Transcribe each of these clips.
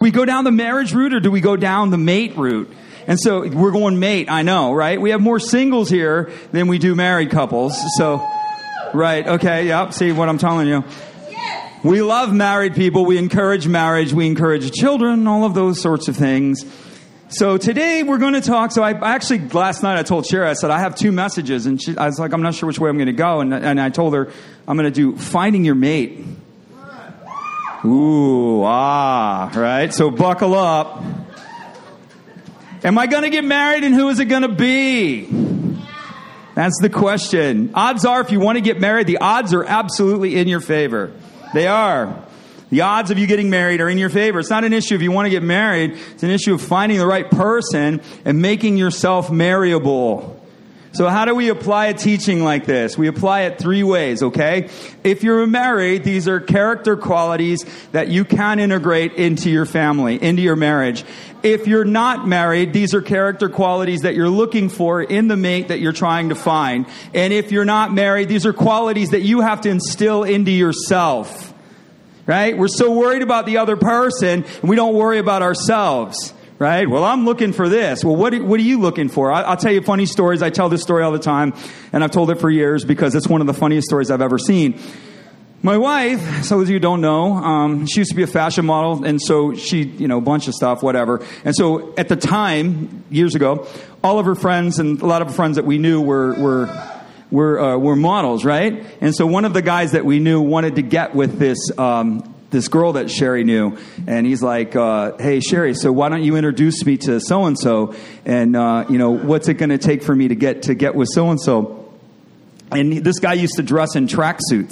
we go down the marriage route or do we go down the mate route? And so we're going mate, I know, right? We have more singles here than we do married couples. So, right, okay, yep, see what I'm telling you. We love married people. We encourage marriage. We encourage children, all of those sorts of things. So today we're going to talk. So I actually last night I told Sherry I said I have two messages, and she, I was like I'm not sure which way I'm going to go, and, and I told her I'm going to do finding your mate. Ooh, ah, right. So buckle up. Am I going to get married, and who is it going to be? That's the question. Odds are, if you want to get married, the odds are absolutely in your favor. They are. The odds of you getting married are in your favor. It's not an issue if you want to get married. It's an issue of finding the right person and making yourself marryable. So how do we apply a teaching like this? We apply it three ways, okay? If you're married, these are character qualities that you can integrate into your family, into your marriage. If you're not married, these are character qualities that you're looking for in the mate that you're trying to find. And if you're not married, these are qualities that you have to instill into yourself. Right? We're so worried about the other person, and we don't worry about ourselves right? Well, I'm looking for this. Well, what, what are you looking for? I, will tell you funny stories. I tell this story all the time, and I've told it for years because it's one of the funniest stories I've ever seen. My wife, so as you don't know, um, she used to be a fashion model, and so she, you know, a bunch of stuff, whatever. And so at the time, years ago, all of her friends and a lot of her friends that we knew were were were uh, were models, right? And so one of the guys that we knew wanted to get with this um, this girl that Sherry knew, and he's like, uh, "Hey, Sherry, so why don't you introduce me to so and so? And uh, you know, what's it going to take for me to get to get with so and so?" And this guy used to dress in tracksuits.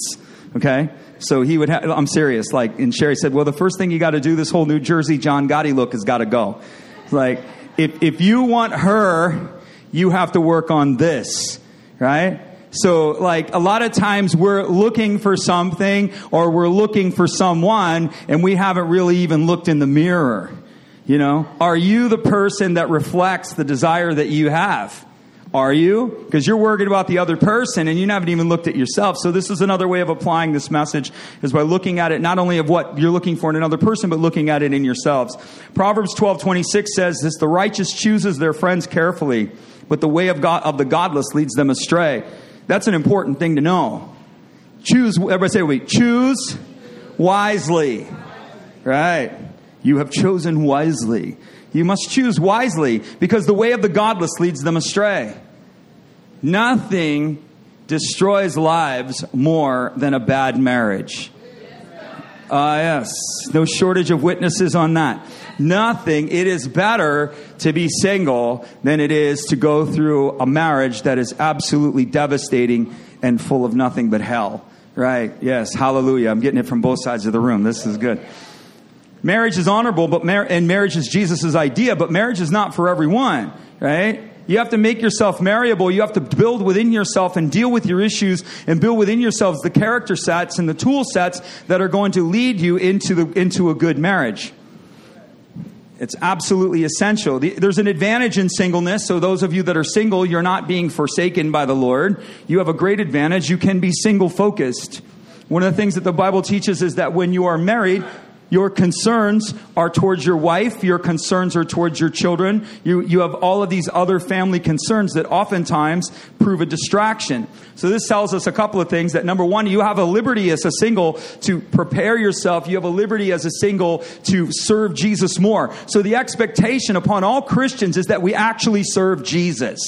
Okay, so he would. have, I'm serious. Like, and Sherry said, "Well, the first thing you got to do, this whole New Jersey John Gotti look has got to go." Like, if if you want her, you have to work on this, right? So, like, a lot of times we're looking for something or we're looking for someone and we haven't really even looked in the mirror. You know, are you the person that reflects the desire that you have? Are you? Because you're worried about the other person and you haven't even looked at yourself. So this is another way of applying this message is by looking at it not only of what you're looking for in another person, but looking at it in yourselves. Proverbs 12, 26 says this, the righteous chooses their friends carefully, but the way of God, of the godless leads them astray. That's an important thing to know. Choose, everybody say me, choose wisely. Right. You have chosen wisely. You must choose wisely because the way of the godless leads them astray. Nothing destroys lives more than a bad marriage. Ah, uh, yes. No shortage of witnesses on that nothing. It is better to be single than it is to go through a marriage that is absolutely devastating and full of nothing but hell. Right? Yes. Hallelujah. I'm getting it from both sides of the room. This is good. Marriage is honorable, but mar- and marriage is Jesus' idea, but marriage is not for everyone, right? You have to make yourself marryable. You have to build within yourself and deal with your issues and build within yourselves the character sets and the tool sets that are going to lead you into the, into a good marriage. It's absolutely essential. There's an advantage in singleness. So, those of you that are single, you're not being forsaken by the Lord. You have a great advantage. You can be single focused. One of the things that the Bible teaches is that when you are married, your concerns are towards your wife. Your concerns are towards your children. You, you have all of these other family concerns that oftentimes prove a distraction. So this tells us a couple of things that number one, you have a liberty as a single to prepare yourself. You have a liberty as a single to serve Jesus more. So the expectation upon all Christians is that we actually serve Jesus,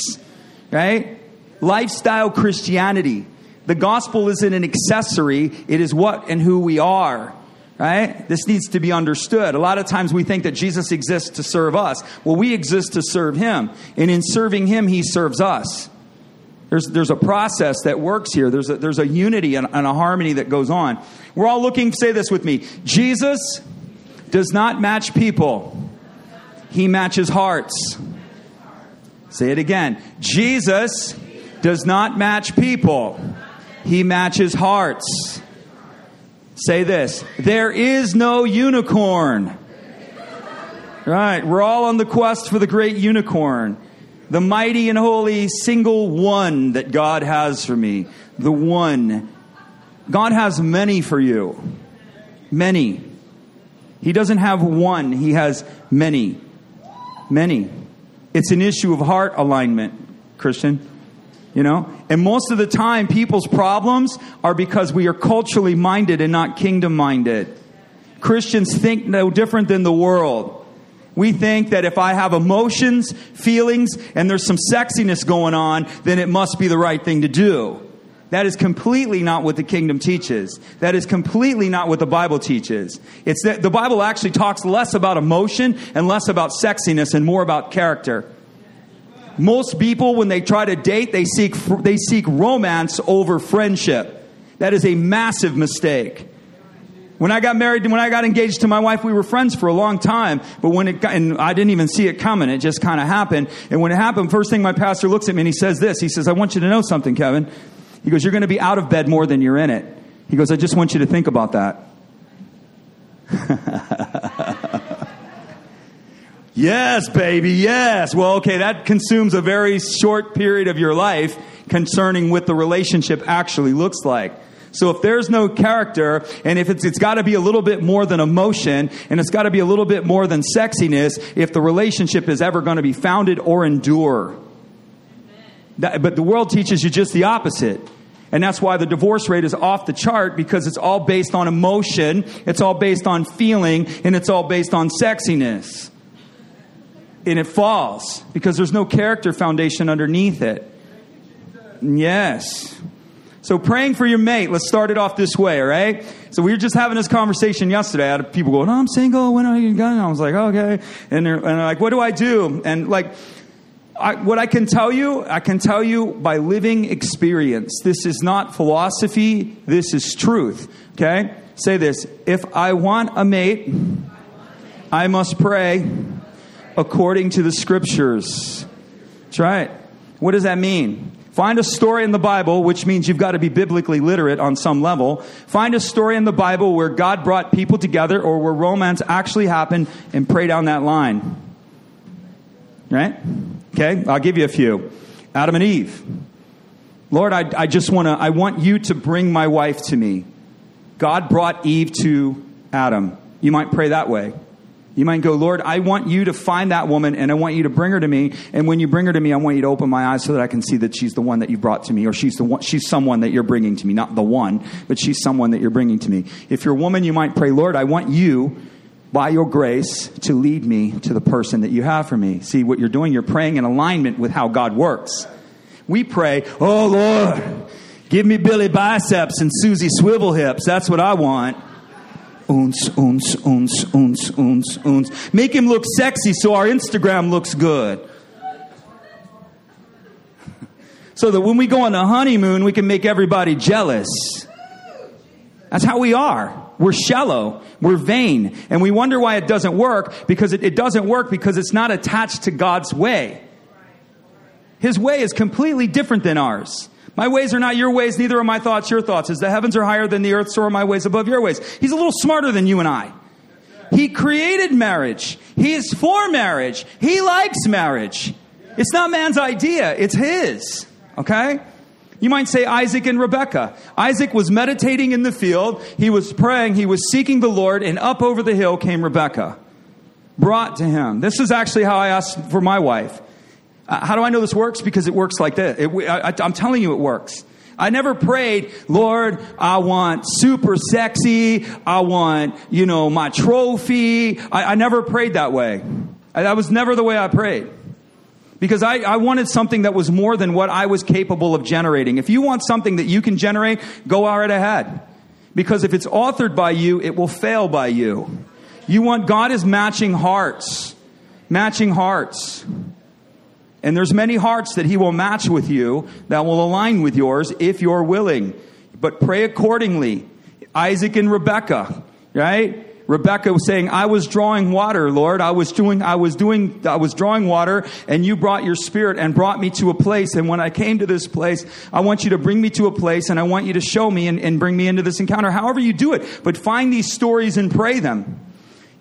right? Lifestyle Christianity. The gospel isn't an accessory. It is what and who we are right? This needs to be understood. A lot of times we think that Jesus exists to serve us. Well, we exist to serve him. And in serving him, he serves us. There's, there's a process that works here. There's a, there's a unity and, and a harmony that goes on. We're all looking, say this with me Jesus does not match people, he matches hearts. Say it again. Jesus does not match people, he matches hearts. Say this there is no unicorn. Right, we're all on the quest for the great unicorn, the mighty and holy single one that God has for me. The one. God has many for you. Many. He doesn't have one, he has many. Many. It's an issue of heart alignment, Christian. You know? And most of the time, people's problems are because we are culturally minded and not kingdom minded. Christians think no different than the world. We think that if I have emotions, feelings, and there's some sexiness going on, then it must be the right thing to do. That is completely not what the kingdom teaches. That is completely not what the Bible teaches. It's that the Bible actually talks less about emotion and less about sexiness and more about character. Most people, when they try to date, they seek, they seek romance over friendship. That is a massive mistake. When I got married, when I got engaged to my wife, we were friends for a long time. But when it got, and I didn't even see it coming. It just kind of happened. And when it happened, first thing my pastor looks at me and he says this. He says, I want you to know something, Kevin. He goes, you're going to be out of bed more than you're in it. He goes, I just want you to think about that. yes, baby, yes. Well, okay, that consumes a very short period of your life concerning what the relationship actually looks like. So if there's no character, and if it's, it's got to be a little bit more than emotion, and it's got to be a little bit more than sexiness, if the relationship is ever going to be founded or endure. That, but the world teaches you just the opposite. And that's why the divorce rate is off the chart because it's all based on emotion, it's all based on feeling, and it's all based on sexiness. And it falls because there's no character foundation underneath it. Yes. So praying for your mate, let's start it off this way, all right? So we were just having this conversation yesterday. I had people going, oh, I'm single, when are you going? I was like, okay. And they're, and they're like, what do I do? And like, I, what I can tell you, I can tell you by living experience. This is not philosophy, this is truth, okay? Say this If I want a mate, I must pray according to the scriptures. That's right. What does that mean? Find a story in the Bible, which means you've got to be biblically literate on some level. Find a story in the Bible where God brought people together or where romance actually happened and pray down that line. Right? Okay, I'll give you a few. Adam and Eve. Lord, I, I just want to, I want you to bring my wife to me. God brought Eve to Adam. You might pray that way. You might go, Lord, I want you to find that woman and I want you to bring her to me. And when you bring her to me, I want you to open my eyes so that I can see that she's the one that you brought to me or she's the one, she's someone that you're bringing to me. Not the one, but she's someone that you're bringing to me. If you're a woman, you might pray, Lord, I want you by your grace to lead me to the person that you have for me. See what you're doing? You're praying in alignment with how God works. We pray, Oh Lord, give me Billy biceps and Susie swivel hips. That's what I want. Oons, oons, oons, oons, oons, oons. Make him look sexy so our Instagram looks good. So that when we go on the honeymoon, we can make everybody jealous. That's how we are. We're shallow. We're vain. And we wonder why it doesn't work because it, it doesn't work because it's not attached to God's way. His way is completely different than ours. My ways are not your ways, neither are my thoughts your thoughts. As the heavens are higher than the earth, so are my ways above your ways. He's a little smarter than you and I. He created marriage. He is for marriage. He likes marriage. It's not man's idea, it's his. Okay? You might say Isaac and Rebekah. Isaac was meditating in the field. He was praying. He was seeking the Lord, and up over the hill came Rebekah, brought to him. This is actually how I asked for my wife. Uh, how do I know this works? Because it works like this. It, I, I'm telling you, it works. I never prayed, Lord, I want super sexy. I want, you know, my trophy. I, I never prayed that way. I, that was never the way I prayed. Because I, I wanted something that was more than what I was capable of generating. If you want something that you can generate, go right ahead. Because if it's authored by you, it will fail by you. You want, God is matching hearts. Matching hearts. And there's many hearts that he will match with you that will align with yours if you're willing. But pray accordingly. Isaac and Rebekah, right? Rebecca was saying, I was drawing water, Lord. I was doing, I was doing, I was drawing water and you brought your spirit and brought me to a place. And when I came to this place, I want you to bring me to a place and I want you to show me and, and bring me into this encounter. However you do it, but find these stories and pray them.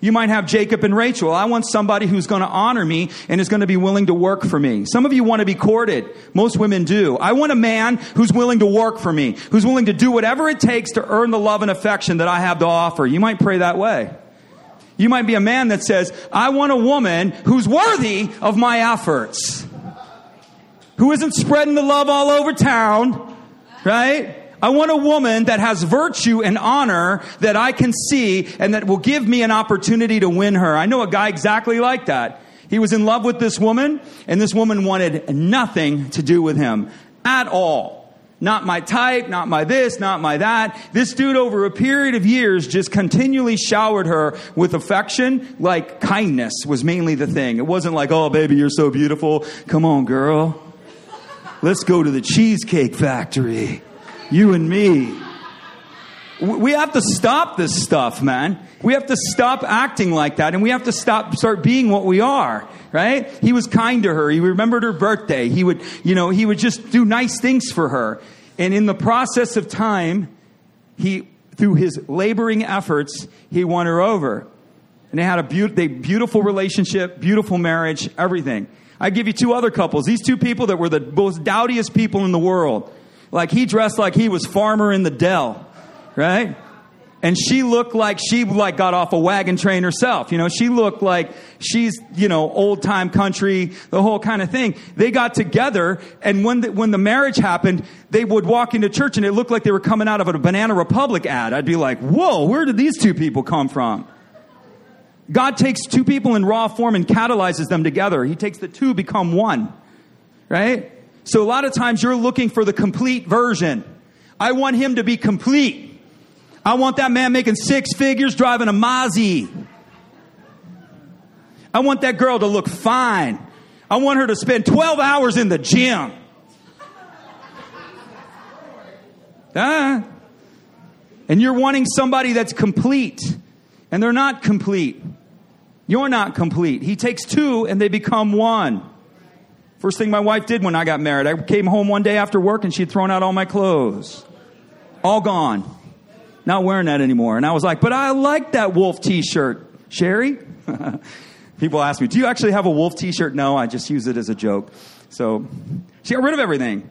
You might have Jacob and Rachel. I want somebody who's going to honor me and is going to be willing to work for me. Some of you want to be courted. Most women do. I want a man who's willing to work for me, who's willing to do whatever it takes to earn the love and affection that I have to offer. You might pray that way. You might be a man that says, I want a woman who's worthy of my efforts. Who isn't spreading the love all over town, right? I want a woman that has virtue and honor that I can see and that will give me an opportunity to win her. I know a guy exactly like that. He was in love with this woman, and this woman wanted nothing to do with him at all. Not my type, not my this, not my that. This dude over a period of years just continually showered her with affection, like kindness was mainly the thing. It wasn't like, oh baby, you're so beautiful. Come on, girl. Let's go to the cheesecake factory. You and me. We have to stop this stuff, man. We have to stop acting like that and we have to stop, start being what we are, right? He was kind to her. He remembered her birthday. He would, you know, he would just do nice things for her. And in the process of time, he, through his laboring efforts, he won her over. And they had a be- they, beautiful relationship, beautiful marriage, everything. I give you two other couples. These two people that were the most dowdiest people in the world. Like he dressed like he was farmer in the dell, right? And she looked like she like got off a wagon train herself. You know, she looked like she's, you know, old time country, the whole kind of thing. They got together and when the, when the marriage happened, they would walk into church and it looked like they were coming out of a Banana Republic ad. I'd be like, whoa, where did these two people come from? God takes two people in raw form and catalyzes them together. He takes the two become one. Right? So a lot of times you're looking for the complete version. I want him to be complete. I want that man making six figures driving a Mazzy. I want that girl to look fine. I want her to spend 12 hours in the gym. Ah. And you're wanting somebody that's complete, and they're not complete. You're not complete. He takes two and they become one. First thing my wife did when I got married, I came home one day after work and she'd thrown out all my clothes. All gone. Not wearing that anymore. And I was like, but I like that wolf t shirt. Sherry? People ask me, do you actually have a wolf t shirt? No, I just use it as a joke. So she got rid of everything.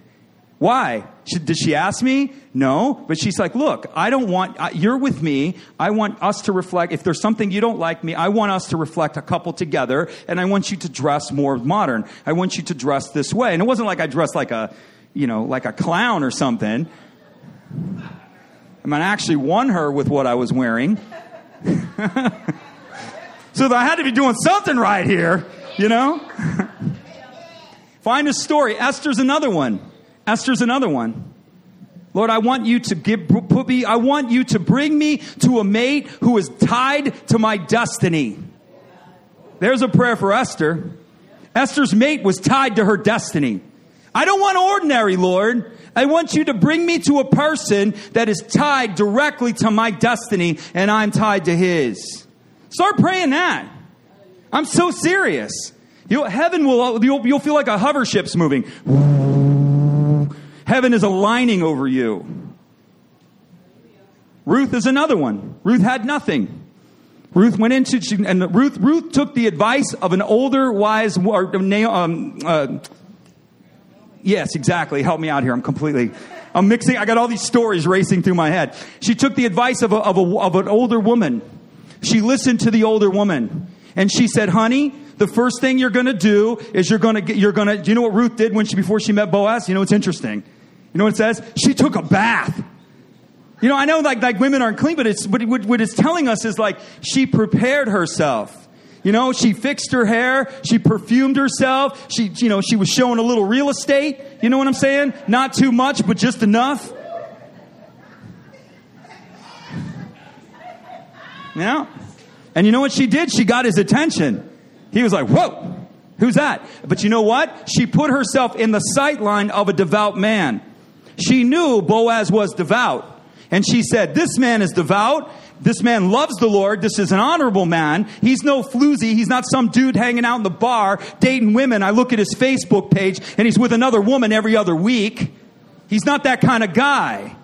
Why? She, did she ask me? No. But she's like, look, I don't want, you're with me. I want us to reflect. If there's something you don't like me, I want us to reflect a couple together. And I want you to dress more modern. I want you to dress this way. And it wasn't like I dressed like a, you know, like a clown or something. I mean, I actually won her with what I was wearing. so I had to be doing something right here, you know? Find a story. Esther's another one. Esther's another one. Lord, I want you to give, put me, I want you to bring me to a mate who is tied to my destiny. There's a prayer for Esther. Esther's mate was tied to her destiny. I don't want ordinary, Lord. I want you to bring me to a person that is tied directly to my destiny and I'm tied to his. Start praying that. I'm so serious. You'll, heaven will, you'll, you'll feel like a hover ship's moving. Heaven is aligning over you. Ruth is another one. Ruth had nothing. Ruth went into, she, and Ruth, Ruth took the advice of an older, wise, or, um, uh, yes, exactly. Help me out here. I'm completely, I'm mixing, I got all these stories racing through my head. She took the advice of, a, of, a, of an older woman. She listened to the older woman. And she said, honey, the first thing you're gonna do is you're gonna get, you're gonna, do you know what Ruth did when she, before she met Boaz? You know, it's interesting. You know what it says? She took a bath. You know, I know like, like women aren't clean, but it's, but what, it's telling us is like she prepared herself. You know, she fixed her hair, she perfumed herself, she, you know, she was showing a little real estate. You know what I'm saying? Not too much, but just enough. Yeah. And you know what she did? She got his attention. He was like, whoa, who's that? But you know what? She put herself in the sight line of a devout man. She knew Boaz was devout. And she said, This man is devout. This man loves the Lord. This is an honorable man. He's no floozy. He's not some dude hanging out in the bar dating women. I look at his Facebook page and he's with another woman every other week. He's not that kind of guy.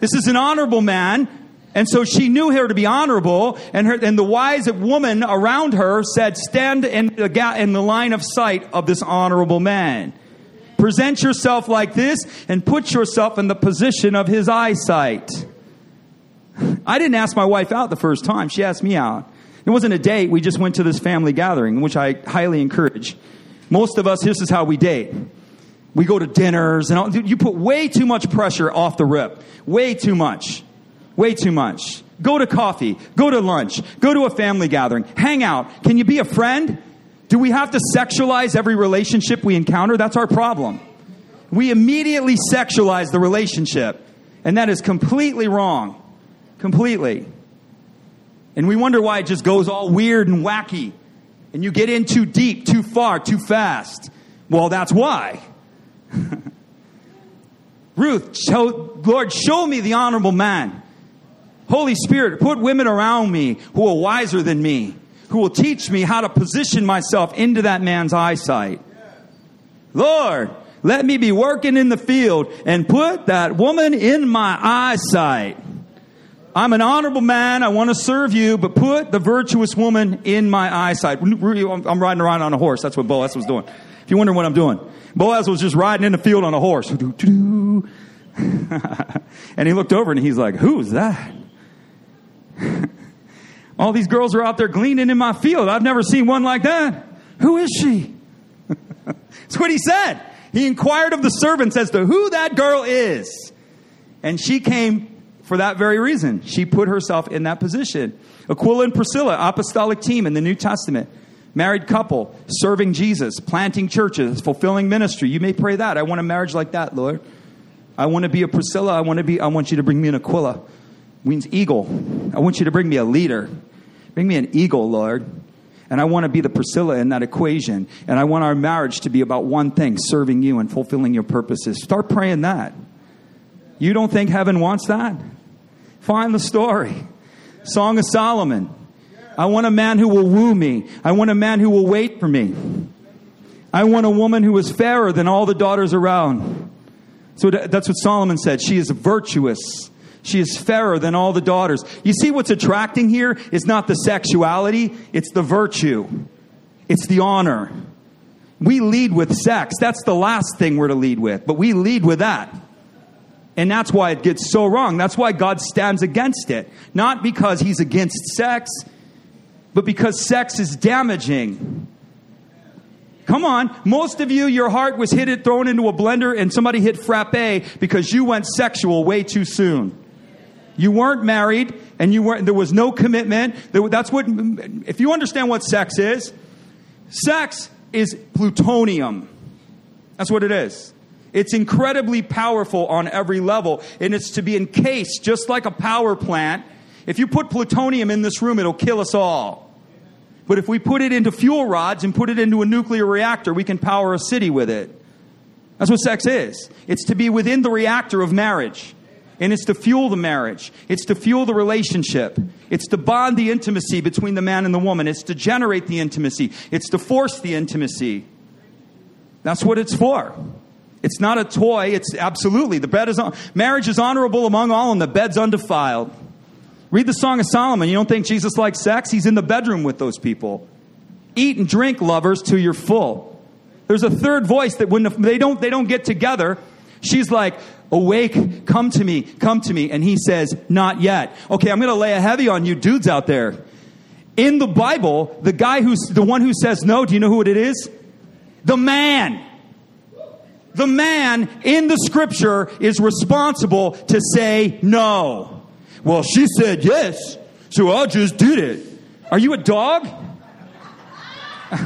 This is an honorable man. And so she knew her to be honorable, and, her, and the wise woman around her said, Stand in the, in the line of sight of this honorable man. Present yourself like this and put yourself in the position of his eyesight. I didn't ask my wife out the first time. She asked me out. It wasn't a date. We just went to this family gathering, which I highly encourage. Most of us, this is how we date. We go to dinners and all, you put way too much pressure off the rip. Way too much. Way too much. Go to coffee. Go to lunch. Go to a family gathering. Hang out. Can you be a friend? Do we have to sexualize every relationship we encounter? That's our problem. We immediately sexualize the relationship, and that is completely wrong. Completely. And we wonder why it just goes all weird and wacky, and you get in too deep, too far, too fast. Well, that's why. Ruth, show, Lord, show me the honorable man. Holy Spirit, put women around me who are wiser than me, who will teach me how to position myself into that man's eyesight. Lord, let me be working in the field and put that woman in my eyesight. I'm an honorable man. I want to serve you, but put the virtuous woman in my eyesight. I'm riding around on a horse. That's what Boaz was doing. If you wonder what I'm doing, Boaz was just riding in the field on a horse. and he looked over and he's like, Who's that? All these girls are out there gleaning in my field. I've never seen one like that. Who is she? That's what he said. He inquired of the servants as to who that girl is. And she came for that very reason. She put herself in that position. Aquila and Priscilla, apostolic team in the New Testament, married couple, serving Jesus, planting churches, fulfilling ministry. You may pray that. I want a marriage like that, Lord. I want to be a Priscilla. I want to be. I want you to bring me an Aquila. Means eagle. I want you to bring me a leader. Bring me an eagle, Lord. And I want to be the Priscilla in that equation. And I want our marriage to be about one thing serving you and fulfilling your purposes. Start praying that. You don't think heaven wants that? Find the story. Song of Solomon. I want a man who will woo me. I want a man who will wait for me. I want a woman who is fairer than all the daughters around. So that's what Solomon said. She is virtuous. She is fairer than all the daughters. You see what's attracting here is not the sexuality, it's the virtue. It's the honor. We lead with sex. That's the last thing we're to lead with, but we lead with that. And that's why it gets so wrong. That's why God stands against it. Not because he's against sex, but because sex is damaging. Come on. Most of you, your heart was hit it, thrown into a blender, and somebody hit frappe because you went sexual way too soon. You weren't married, and you weren't, there was no commitment. That's what, if you understand what sex is, sex is plutonium. That's what it is. It's incredibly powerful on every level, and it's to be encased just like a power plant. If you put plutonium in this room, it'll kill us all. But if we put it into fuel rods and put it into a nuclear reactor, we can power a city with it. That's what sex is. It's to be within the reactor of marriage. And it's to fuel the marriage. It's to fuel the relationship. It's to bond the intimacy between the man and the woman. It's to generate the intimacy. It's to force the intimacy. That's what it's for. It's not a toy. It's absolutely the bed is on, marriage is honorable among all, and the bed's undefiled. Read the Song of Solomon. You don't think Jesus likes sex? He's in the bedroom with those people. Eat and drink, lovers, till you're full. There's a third voice that when they don't they don't get together, she's like, "Awake, come to me, come to me," and he says, "Not yet." Okay, I'm going to lay a heavy on you dudes out there. In the Bible, the guy who's the one who says no, do you know who it is? The man. The man in the scripture is responsible to say no. Well, she said yes, so I just did it. Are you a dog?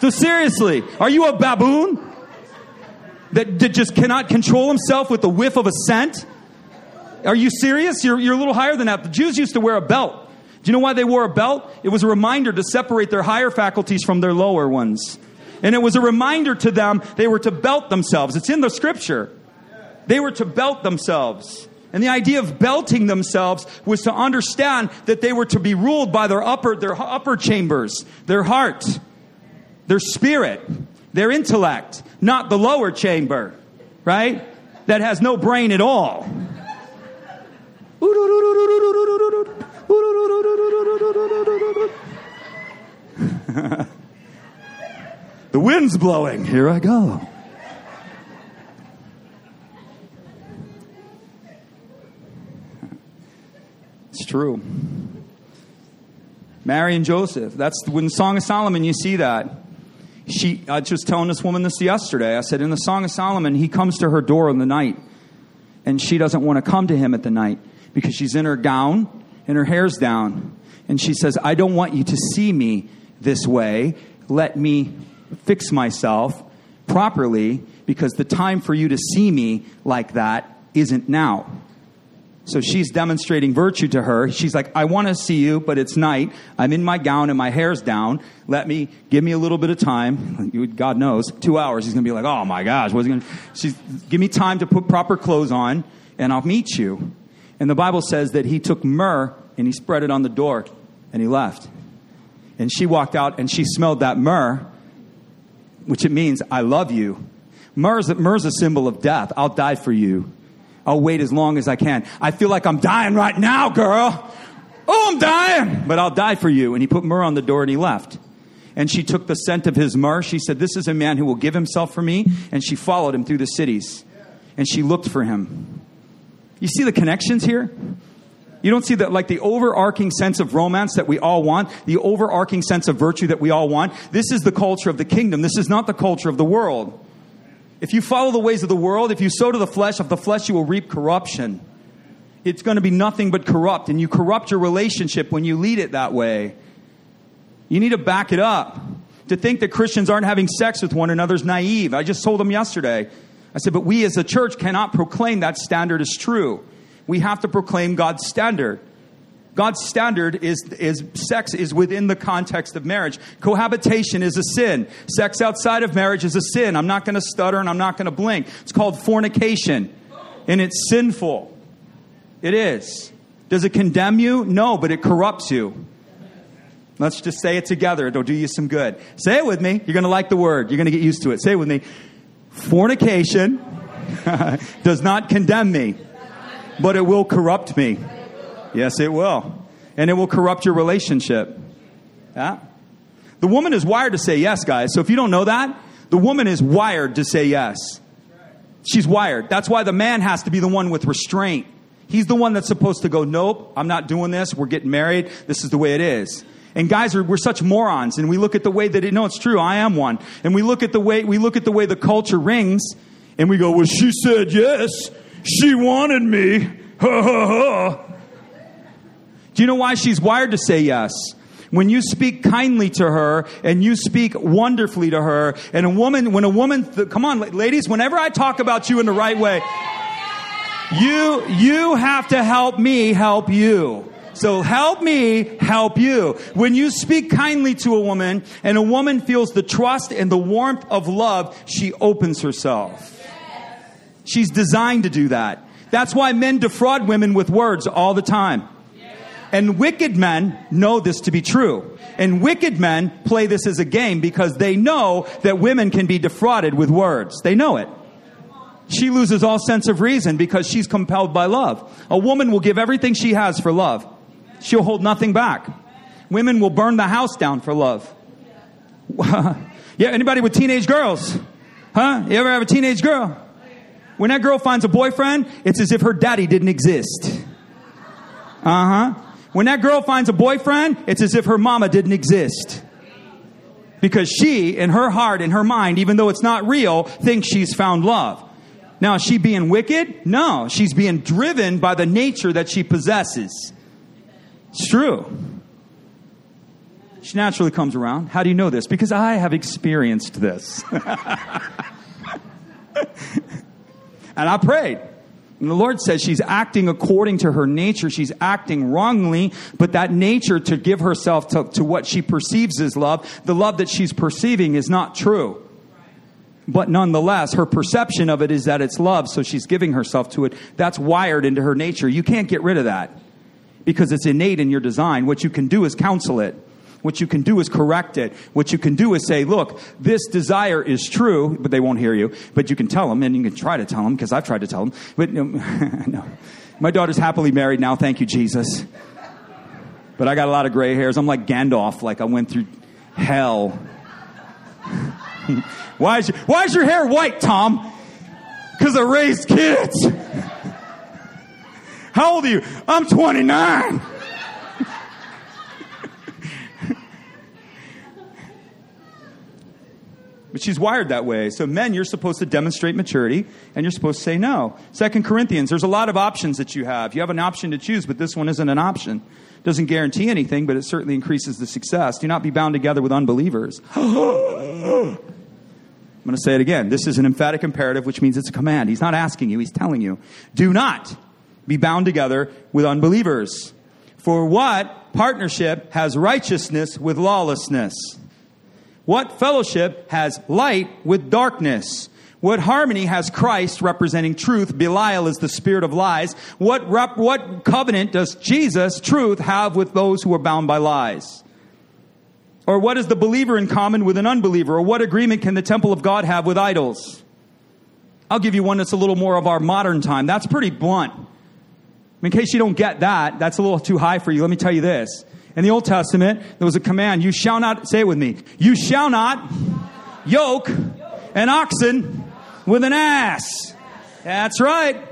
so, seriously, are you a baboon that, that just cannot control himself with the whiff of a scent? Are you serious? You're, you're a little higher than that. The Jews used to wear a belt. Do you know why they wore a belt? It was a reminder to separate their higher faculties from their lower ones. And it was a reminder to them they were to belt themselves. It's in the scripture. They were to belt themselves. And the idea of belting themselves was to understand that they were to be ruled by their upper, their upper chambers, their heart, their spirit, their intellect, not the lower chamber, right? That has no brain at all. The wind's blowing. Here I go. It's true. Mary and Joseph. That's when Song of Solomon you see that. She, I was telling this woman this yesterday. I said, in the Song of Solomon, he comes to her door in the night, and she doesn't want to come to him at the night because she's in her gown and her hair's down. And she says, I don't want you to see me this way. Let me fix myself properly because the time for you to see me like that isn't now. So she's demonstrating virtue to her. She's like, I want to see you, but it's night. I'm in my gown and my hair's down. Let me, give me a little bit of time. God knows, two hours. He's going to be like, oh my gosh, what's going to, she's, give me time to put proper clothes on and I'll meet you. And the Bible says that he took myrrh and he spread it on the door and he left. And she walked out and she smelled that myrrh, which it means, I love you. Myrrh is, myrrh is a symbol of death. I'll die for you. I'll wait as long as I can. I feel like I'm dying right now, girl. Oh, I'm dying, but I'll die for you. And he put myrrh on the door and he left. And she took the scent of his myrrh. She said, This is a man who will give himself for me. And she followed him through the cities. And she looked for him. You see the connections here? You don't see that, like the overarching sense of romance that we all want, the overarching sense of virtue that we all want. This is the culture of the kingdom. This is not the culture of the world. If you follow the ways of the world, if you sow to the flesh, of the flesh you will reap corruption. It's going to be nothing but corrupt, and you corrupt your relationship when you lead it that way. You need to back it up. To think that Christians aren't having sex with one another is naive. I just told them yesterday. I said, but we as a church cannot proclaim that standard is true. We have to proclaim God's standard. God's standard is, is sex is within the context of marriage. Cohabitation is a sin. Sex outside of marriage is a sin. I'm not going to stutter and I'm not going to blink. It's called fornication, and it's sinful. It is. Does it condemn you? No, but it corrupts you. Let's just say it together. It'll do you some good. Say it with me. You're going to like the word. You're going to get used to it. Say it with me. Fornication does not condemn me, but it will corrupt me. Yes, it will. And it will corrupt your relationship. Yeah? The woman is wired to say yes, guys. So if you don't know that, the woman is wired to say yes. She's wired. That's why the man has to be the one with restraint. He's the one that's supposed to go, nope, I'm not doing this. We're getting married. This is the way it is. And guys are we're such morons, and we look at the way that it. No, it's true. I am one. And we look at the way we look at the way the culture rings, and we go, "Well, she said yes. She wanted me." Ha ha ha. Do you know why she's wired to say yes? When you speak kindly to her and you speak wonderfully to her, and a woman, when a woman, th- come on, ladies, whenever I talk about you in the right way, you, you have to help me help you. So help me help you. When you speak kindly to a woman and a woman feels the trust and the warmth of love, she opens herself. She's designed to do that. That's why men defraud women with words all the time. And wicked men know this to be true. And wicked men play this as a game because they know that women can be defrauded with words. They know it. She loses all sense of reason because she's compelled by love. A woman will give everything she has for love. She'll hold nothing back. Women will burn the house down for love. yeah, anybody with teenage girls? Huh? You ever have a teenage girl? When that girl finds a boyfriend, it's as if her daddy didn't exist. Uh huh. When that girl finds a boyfriend, it's as if her mama didn't exist. Because she, in her heart, in her mind, even though it's not real, thinks she's found love. Now, is she being wicked? No, she's being driven by the nature that she possesses. It's true. She naturally comes around. How do you know this? Because I have experienced this. and I prayed. And the Lord says she's acting according to her nature. She's acting wrongly, but that nature to give herself to, to what she perceives as love, the love that she's perceiving is not true. But nonetheless, her perception of it is that it's love, so she's giving herself to it. That's wired into her nature. You can't get rid of that because it's innate in your design. What you can do is counsel it. What you can do is correct it. What you can do is say, look, this desire is true, but they won't hear you. But you can tell them, and you can try to tell them, because I've tried to tell them. But no. My daughter's happily married now, thank you, Jesus. But I got a lot of gray hairs. I'm like Gandalf, like I went through hell. why, is your, why is your hair white, Tom? Because I raised kids. How old are you? I'm 29. But she's wired that way. So men, you're supposed to demonstrate maturity and you're supposed to say no. Second Corinthians, there's a lot of options that you have. You have an option to choose, but this one isn't an option. Doesn't guarantee anything, but it certainly increases the success. Do not be bound together with unbelievers. I'm going to say it again. This is an emphatic imperative, which means it's a command. He's not asking you, he's telling you. Do not be bound together with unbelievers. For what partnership has righteousness with lawlessness? What fellowship has light with darkness? What harmony has Christ representing truth? Belial is the spirit of lies. What, rep, what covenant does Jesus, truth, have with those who are bound by lies? Or what is the believer in common with an unbeliever? Or what agreement can the temple of God have with idols? I'll give you one that's a little more of our modern time. That's pretty blunt. In case you don't get that, that's a little too high for you. Let me tell you this. In the Old Testament, there was a command, you shall not, say it with me, you shall not yoke an oxen with an ass. That's right.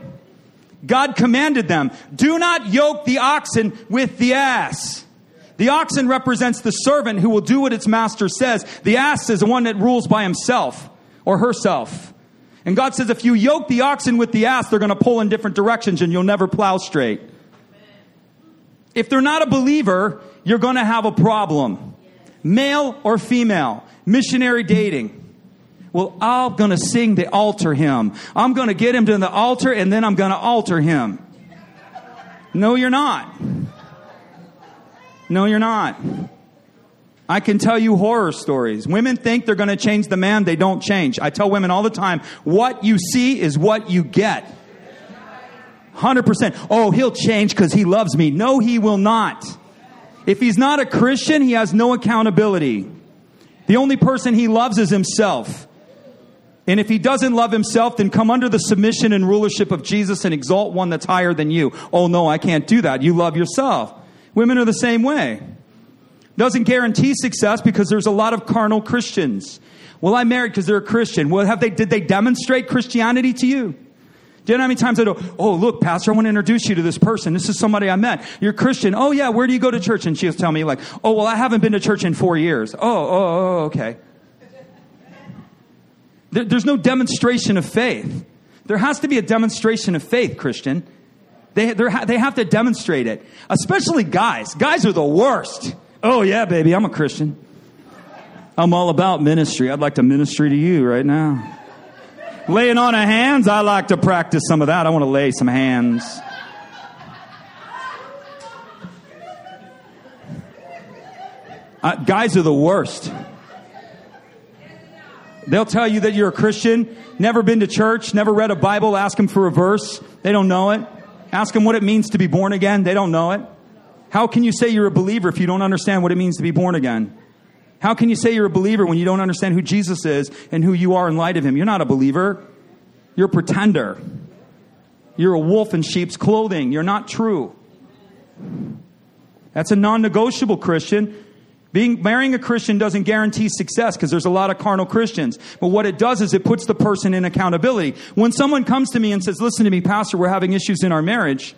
God commanded them, do not yoke the oxen with the ass. The oxen represents the servant who will do what its master says. The ass is the one that rules by himself or herself. And God says, if you yoke the oxen with the ass, they're going to pull in different directions and you'll never plow straight. If they're not a believer, you're going to have a problem. Male or female, missionary dating. Well, I'm going to sing the altar hymn. I'm going to get him to the altar and then I'm going to alter him. No, you're not. No, you're not. I can tell you horror stories. Women think they're going to change the man, they don't change. I tell women all the time, what you see is what you get. 100%. Oh, he'll change because he loves me. No, he will not. If he's not a Christian, he has no accountability. The only person he loves is himself. And if he doesn't love himself, then come under the submission and rulership of Jesus and exalt one that's higher than you. Oh no, I can't do that. You love yourself. Women are the same way. Doesn't guarantee success because there's a lot of carnal Christians. Well, I married because they're a Christian. Well, have they, did they demonstrate Christianity to you? Do you know how many times I go, oh, look, Pastor, I want to introduce you to this person. This is somebody I met. You're Christian. Oh, yeah, where do you go to church? And she'll tell me, like, oh, well, I haven't been to church in four years. Oh, oh, oh, oh okay. There, there's no demonstration of faith. There has to be a demonstration of faith, Christian. They, they have to demonstrate it, especially guys. Guys are the worst. Oh, yeah, baby, I'm a Christian. I'm all about ministry. I'd like to ministry to you right now. Laying on of hands, I like to practice some of that. I want to lay some hands. Uh, guys are the worst. They'll tell you that you're a Christian, never been to church, never read a Bible, ask them for a verse. They don't know it. Ask them what it means to be born again. They don't know it. How can you say you're a believer if you don't understand what it means to be born again? How can you say you're a believer when you don't understand who Jesus is and who you are in light of him? You're not a believer. You're a pretender. You're a wolf in sheep's clothing. You're not true. That's a non negotiable Christian. Being, marrying a Christian doesn't guarantee success because there's a lot of carnal Christians. But what it does is it puts the person in accountability. When someone comes to me and says, listen to me, pastor, we're having issues in our marriage,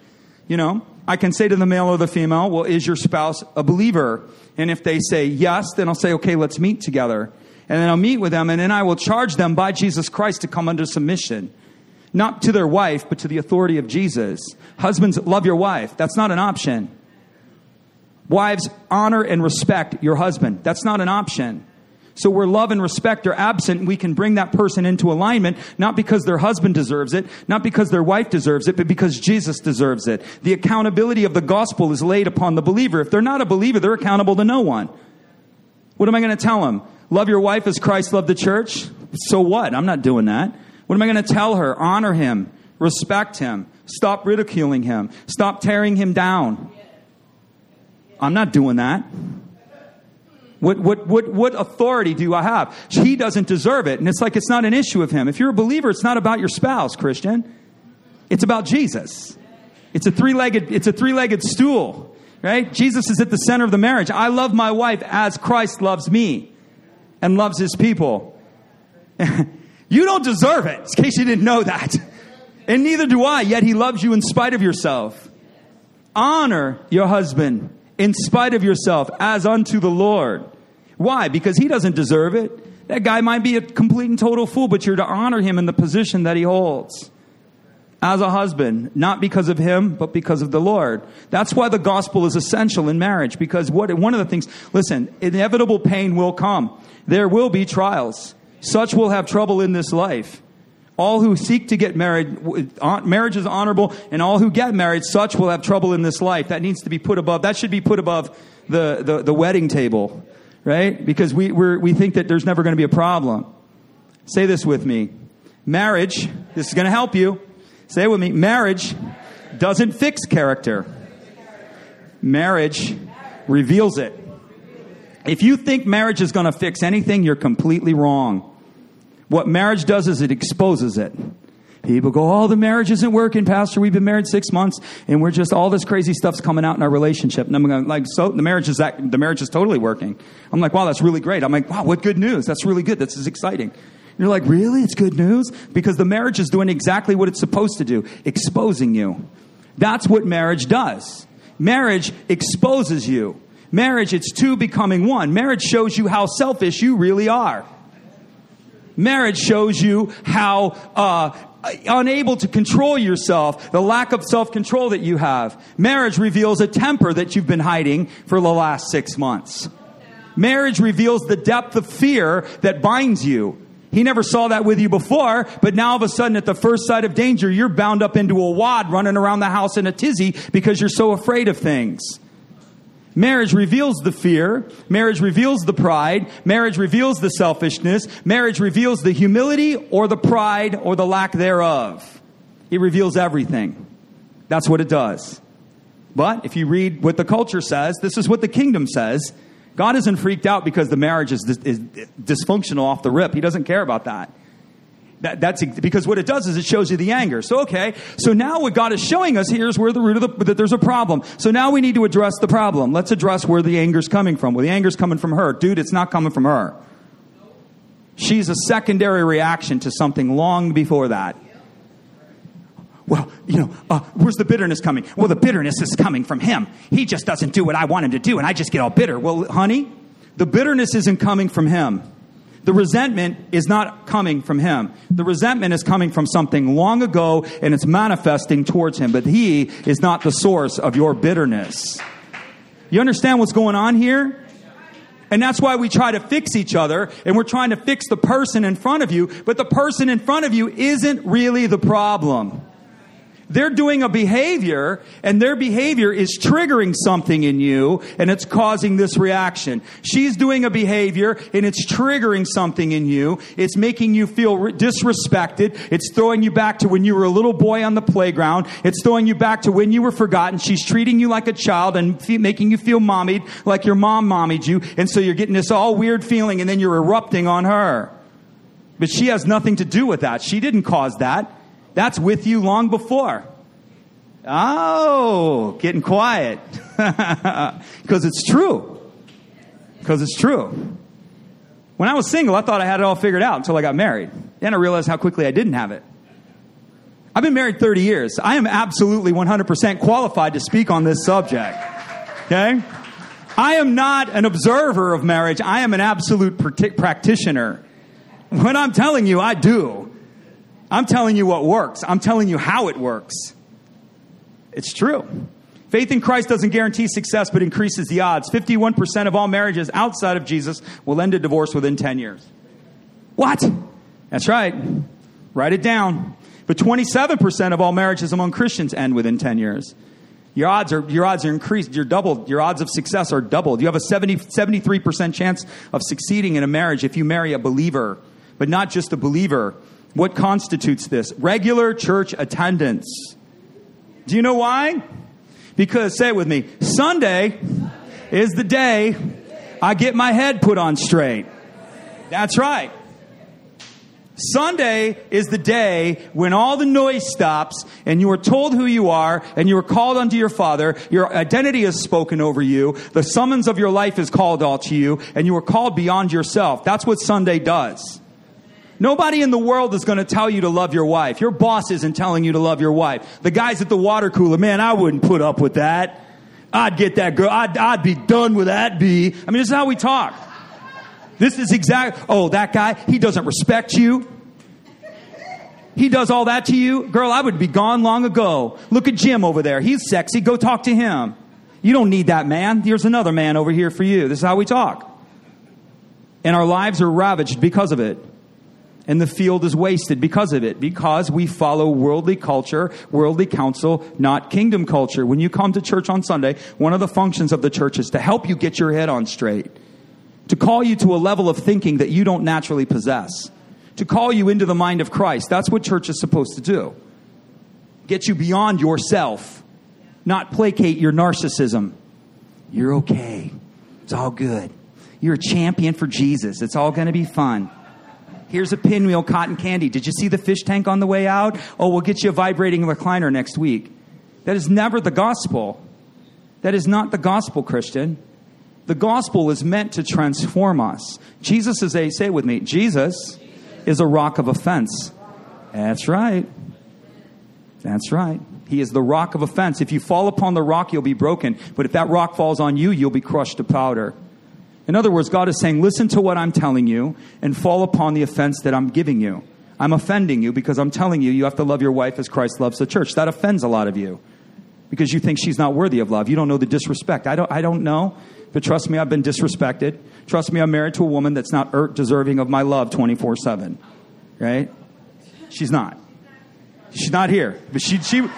you know, I can say to the male or the female, well, is your spouse a believer? And if they say yes, then I'll say, okay, let's meet together. And then I'll meet with them and then I will charge them by Jesus Christ to come under submission. Not to their wife, but to the authority of Jesus. Husbands, love your wife. That's not an option. Wives, honor and respect your husband. That's not an option. So where love and respect are absent, we can bring that person into alignment, not because their husband deserves it, not because their wife deserves it, but because Jesus deserves it. The accountability of the gospel is laid upon the believer. If they're not a believer, they're accountable to no one. What am I going to tell them? Love your wife as Christ loved the church? So what? I'm not doing that. What am I going to tell her? Honor him, respect him, stop ridiculing him, stop tearing him down. I'm not doing that. What, what, what, what authority do I have? He doesn't deserve it. And it's like it's not an issue of him. If you're a believer, it's not about your spouse, Christian. It's about Jesus. It's a three-legged, it's a three-legged stool, right? Jesus is at the center of the marriage. I love my wife as Christ loves me and loves his people. you don't deserve it, in case you didn't know that. And neither do I, yet he loves you in spite of yourself. Honor your husband in spite of yourself as unto the Lord. Why? Because he doesn't deserve it. That guy might be a complete and total fool, but you're to honor him in the position that he holds as a husband, not because of him, but because of the Lord. That's why the gospel is essential in marriage, because what, one of the things, listen, inevitable pain will come. There will be trials. Such will have trouble in this life. All who seek to get married, marriage is honorable, and all who get married, such will have trouble in this life. That needs to be put above, that should be put above the, the, the wedding table, right? Because we, we think that there's never going to be a problem. Say this with me. Marriage, this is going to help you Say with me marriage doesn't fix character, marriage reveals it. If you think marriage is going to fix anything, you're completely wrong. What marriage does is it exposes it. People go, oh, the marriage isn't working, Pastor. We've been married six months, and we're just all this crazy stuff's coming out in our relationship. And I'm going, like, so the marriage is that the marriage is totally working. I'm like, wow, that's really great. I'm like, wow, what good news? That's really good. This is exciting. You're like, really? It's good news? Because the marriage is doing exactly what it's supposed to do exposing you. That's what marriage does. Marriage exposes you. Marriage, it's two becoming one. Marriage shows you how selfish you really are. Marriage shows you how uh, unable to control yourself, the lack of self control that you have. Marriage reveals a temper that you've been hiding for the last six months. Marriage reveals the depth of fear that binds you. He never saw that with you before, but now all of a sudden at the first sight of danger, you're bound up into a wad running around the house in a tizzy because you're so afraid of things. Marriage reveals the fear. Marriage reveals the pride. Marriage reveals the selfishness. Marriage reveals the humility or the pride or the lack thereof. It reveals everything. That's what it does. But if you read what the culture says, this is what the kingdom says. God isn't freaked out because the marriage is, is dysfunctional off the rip. He doesn't care about that. That. That's because what it does is it shows you the anger. So okay, so now what God is showing us here is where the root of the that there's a problem. So now we need to address the problem. Let's address where the anger's coming from. Well, the anger's coming from her, dude. It's not coming from her. She's a secondary reaction to something long before that well, you know, uh, where's the bitterness coming? Well, the bitterness is coming from him. He just doesn't do what I want him to do, and I just get all bitter. Well, honey, the bitterness isn't coming from him. The resentment is not coming from him. The resentment is coming from something long ago and it's manifesting towards him, but he is not the source of your bitterness. You understand what's going on here? And that's why we try to fix each other and we're trying to fix the person in front of you, but the person in front of you isn't really the problem. They're doing a behavior and their behavior is triggering something in you and it's causing this reaction. She's doing a behavior and it's triggering something in you. It's making you feel disrespected. It's throwing you back to when you were a little boy on the playground. It's throwing you back to when you were forgotten. She's treating you like a child and making you feel mommied like your mom mommied you. And so you're getting this all weird feeling and then you're erupting on her. But she has nothing to do with that. She didn't cause that. That's with you long before. Oh, getting quiet. Because it's true. Because it's true. When I was single, I thought I had it all figured out until I got married. Then I realized how quickly I didn't have it. I've been married 30 years. I am absolutely 100% qualified to speak on this subject. Okay? I am not an observer of marriage. I am an absolute practitioner. When I'm telling you, I do. I'm telling you what works. I'm telling you how it works. It's true. Faith in Christ doesn't guarantee success, but increases the odds. 51% of all marriages outside of Jesus will end in divorce within 10 years. What? That's right. Write it down. But 27% of all marriages among Christians end within 10 years. Your odds are, your odds are increased. You're doubled. Your odds of success are doubled. You have a 70, 73% chance of succeeding in a marriage if you marry a believer, but not just a believer. What constitutes this? Regular church attendance. Do you know why? Because, say it with me, Sunday is the day I get my head put on straight. That's right. Sunday is the day when all the noise stops and you are told who you are and you are called unto your Father. Your identity is spoken over you. The summons of your life is called all to you and you are called beyond yourself. That's what Sunday does. Nobody in the world is going to tell you to love your wife. Your boss isn't telling you to love your wife. The guys at the water cooler, man, I wouldn't put up with that. I'd get that girl. I'd, I'd be done with that B. I mean, this is how we talk. This is exact. Oh, that guy, he doesn't respect you. He does all that to you. Girl, I would be gone long ago. Look at Jim over there. He's sexy. Go talk to him. You don't need that man. Here's another man over here for you. This is how we talk. And our lives are ravaged because of it. And the field is wasted because of it, because we follow worldly culture, worldly counsel, not kingdom culture. When you come to church on Sunday, one of the functions of the church is to help you get your head on straight, to call you to a level of thinking that you don't naturally possess, to call you into the mind of Christ. That's what church is supposed to do. Get you beyond yourself, not placate your narcissism. You're okay. It's all good. You're a champion for Jesus. It's all going to be fun. Here's a pinwheel cotton candy. Did you see the fish tank on the way out? Oh, we'll get you a vibrating recliner next week. That is never the gospel. That is not the gospel, Christian. The gospel is meant to transform us. Jesus is a, say it with me, Jesus is a rock of offense. That's right. That's right. He is the rock of offense. If you fall upon the rock, you'll be broken. But if that rock falls on you, you'll be crushed to powder. In other words, God is saying, listen to what I'm telling you and fall upon the offense that I'm giving you. I'm offending you because I'm telling you you have to love your wife as Christ loves the church. That offends a lot of you because you think she's not worthy of love. You don't know the disrespect. I don't, I don't know, but trust me, I've been disrespected. Trust me, I'm married to a woman that's not er, deserving of my love 24 7. Right? She's not. She's not here. But she, she,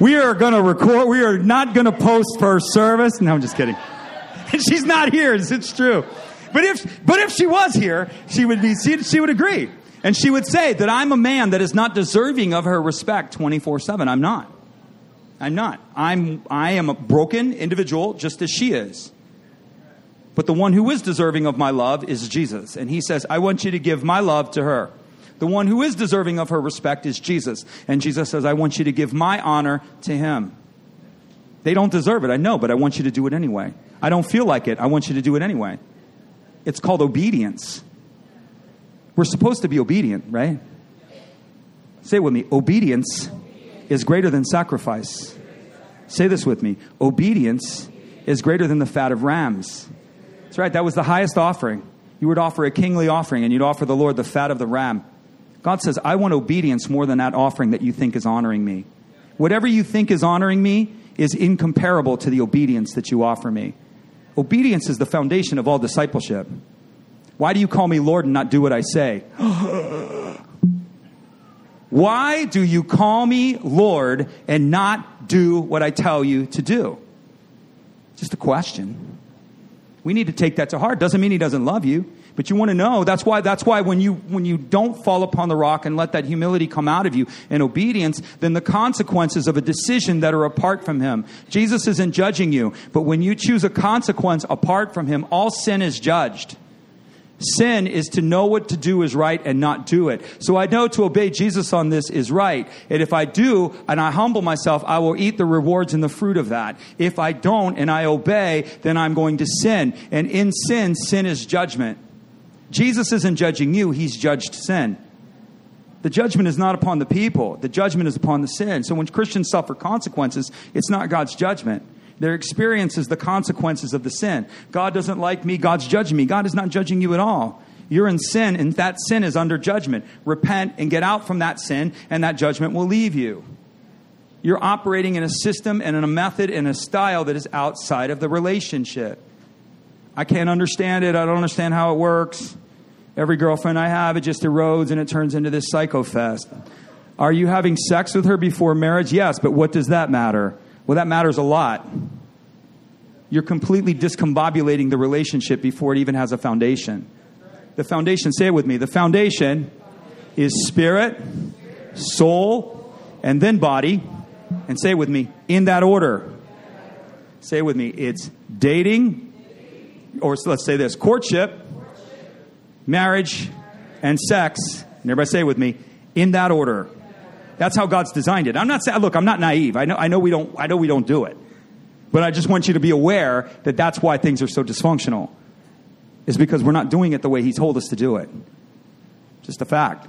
we are going to record, we are not going to post first service. No, I'm just kidding. She's not here. It's true. But if, but if she was here, she would be, she, she would agree. And she would say that I'm a man that is not deserving of her respect 24 7. I'm not. I'm not. I'm, I am a broken individual just as she is. But the one who is deserving of my love is Jesus. And he says, I want you to give my love to her. The one who is deserving of her respect is Jesus. And Jesus says, I want you to give my honor to him. They don't deserve it, I know, but I want you to do it anyway. I don't feel like it, I want you to do it anyway. It's called obedience. We're supposed to be obedient, right? Say it with me obedience is greater than sacrifice. Say this with me obedience is greater than the fat of rams. That's right, that was the highest offering. You would offer a kingly offering and you'd offer the Lord the fat of the ram. God says, I want obedience more than that offering that you think is honoring me. Whatever you think is honoring me is incomparable to the obedience that you offer me. Obedience is the foundation of all discipleship. Why do you call me Lord and not do what I say? Why do you call me Lord and not do what I tell you to do? Just a question. We need to take that to heart. Doesn't mean he doesn't love you. But you want to know that's why that's why when you when you don't fall upon the rock and let that humility come out of you in obedience, then the consequences of a decision that are apart from him. Jesus isn't judging you, but when you choose a consequence apart from him, all sin is judged. Sin is to know what to do is right and not do it. So I know to obey Jesus on this is right. And if I do and I humble myself, I will eat the rewards and the fruit of that. If I don't and I obey, then I'm going to sin. And in sin, sin is judgment. Jesus isn't judging you, he's judged sin. The judgment is not upon the people, the judgment is upon the sin. So when Christians suffer consequences, it's not God's judgment. Their experience is the consequences of the sin. God doesn't like me, God's judging me. God is not judging you at all. You're in sin, and that sin is under judgment. Repent and get out from that sin, and that judgment will leave you. You're operating in a system and in a method and a style that is outside of the relationship. I can't understand it. I don't understand how it works. Every girlfriend I have, it just erodes and it turns into this psycho fest. Are you having sex with her before marriage? Yes, but what does that matter? Well, that matters a lot. You're completely discombobulating the relationship before it even has a foundation. The foundation, say it with me, the foundation is spirit, soul, and then body. And say it with me, in that order. Say it with me, it's dating, or let's say this courtship, marriage, and sex. And everybody say with me, in that order. That's how God's designed it. I'm not saying, look, I'm not naive. I know, I know we don't, I know we don't do it. But I just want you to be aware that that's why things are so dysfunctional. Is because we're not doing it the way He told us to do it. Just a fact.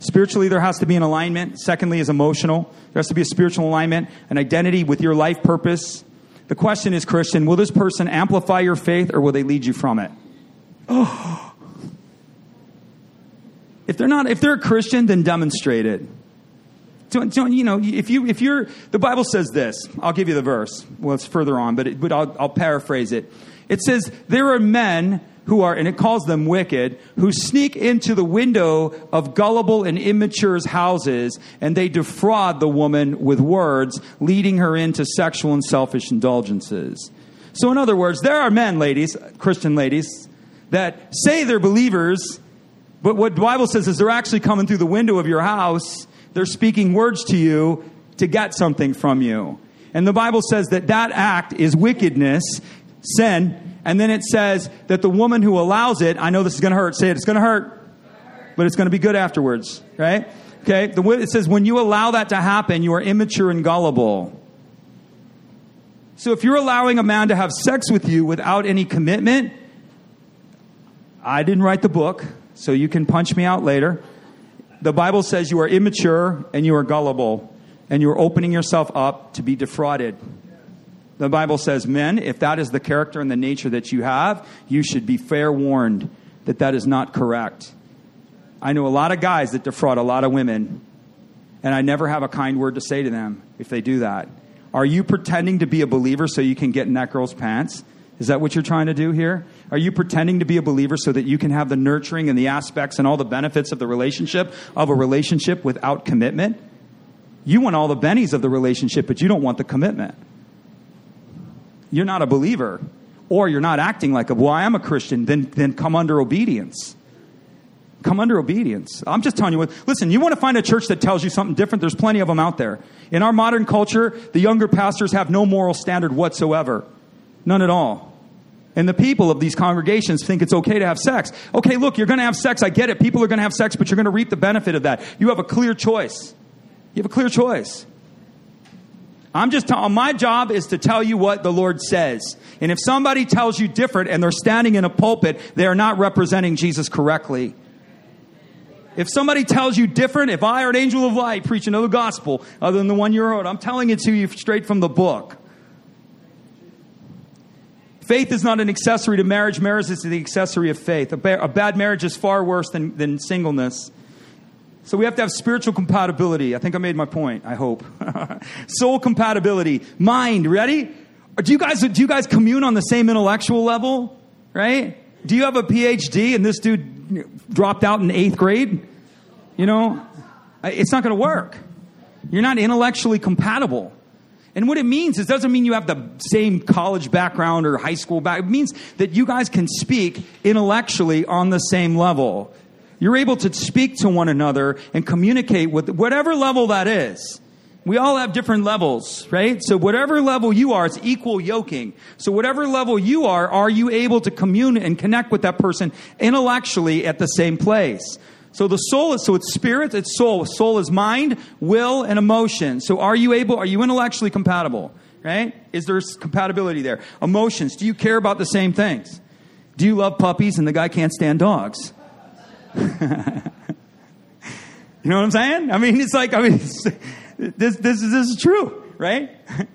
Spiritually, there has to be an alignment. Secondly, is emotional. There has to be a spiritual alignment, an identity with your life purpose. The question is, Christian, will this person amplify your faith or will they lead you from it? If they're not, if they're a Christian, then demonstrate it. Don't, don't, you know, if you if you're the Bible says this, I'll give you the verse. Well, it's further on, but it, but I'll, I'll paraphrase it. It says there are men who are, and it calls them wicked, who sneak into the window of gullible and immature's houses, and they defraud the woman with words, leading her into sexual and selfish indulgences. So, in other words, there are men, ladies, Christian ladies, that say they're believers, but what the Bible says is they're actually coming through the window of your house. They're speaking words to you to get something from you. And the Bible says that that act is wickedness, sin, and then it says that the woman who allows it, I know this is going to hurt. Say it, it's going to hurt, but it's going to be good afterwards, right? Okay? The, it says when you allow that to happen, you are immature and gullible. So if you're allowing a man to have sex with you without any commitment, I didn't write the book, so you can punch me out later. The Bible says you are immature and you are gullible, and you are opening yourself up to be defrauded. The Bible says, men, if that is the character and the nature that you have, you should be fair warned that that is not correct. I know a lot of guys that defraud a lot of women, and I never have a kind word to say to them if they do that. Are you pretending to be a believer so you can get in that girl's pants? Is that what you're trying to do here? Are you pretending to be a believer so that you can have the nurturing and the aspects and all the benefits of the relationship, of a relationship without commitment? You want all the bennies of the relationship, but you don't want the commitment you're not a believer or you're not acting like a well i am a christian then, then come under obedience. Come under obedience. I'm just telling you what listen you want to find a church that tells you something different? There's plenty of them out there. In our modern culture the younger pastors have no moral standard whatsoever. None at all. And the people of these congregations think it's okay to have sex. Okay look you're going to have sex i get it. People are going to have sex but you're going to reap the benefit of that. You have a clear choice. You have a clear choice I'm just my job is to tell you what the Lord says. And if somebody tells you different and they're standing in a pulpit, they are not representing Jesus correctly. If somebody tells you different, if I or an angel of light preach another gospel other than the one you heard, I'm telling it to you straight from the book. Faith is not an accessory to marriage. Marriage is the accessory of faith. A, ba- a bad marriage is far worse than, than singleness. So we have to have spiritual compatibility. I think I made my point, I hope. Soul compatibility. Mind, ready? Do you guys do you guys commune on the same intellectual level? Right? Do you have a PhD and this dude dropped out in 8th grade? You know, it's not going to work. You're not intellectually compatible. And what it means is doesn't mean you have the same college background or high school background. It means that you guys can speak intellectually on the same level. You're able to speak to one another and communicate with whatever level that is. We all have different levels, right? So whatever level you are, it's equal yoking. So whatever level you are, are you able to commune and connect with that person intellectually at the same place? So the soul is, so it's spirit, it's soul. Soul is mind, will, and emotion. So are you able, are you intellectually compatible? Right? Is there compatibility there? Emotions. Do you care about the same things? Do you love puppies and the guy can't stand dogs? you know what I'm saying? I mean, it's like, I mean, this, this, is, this is true, right?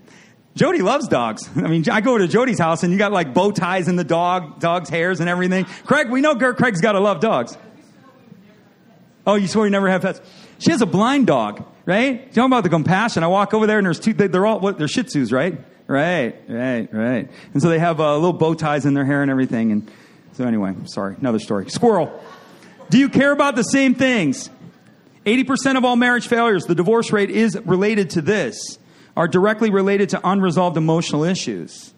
Jody loves dogs. I mean, I go to Jody's house and you got like bow ties in the dog, dog's hairs and everything. Craig, we know Craig's got to love dogs. Oh, you swore you never have pets. She has a blind dog, right? Talking about the compassion. I walk over there and there's two, they're all, what, they're Shih Tzus, right? Right, right, right. And so they have uh, little bow ties in their hair and everything. And so anyway, sorry, another story. Squirrel. Do you care about the same things? 80% of all marriage failures, the divorce rate is related to this, are directly related to unresolved emotional issues.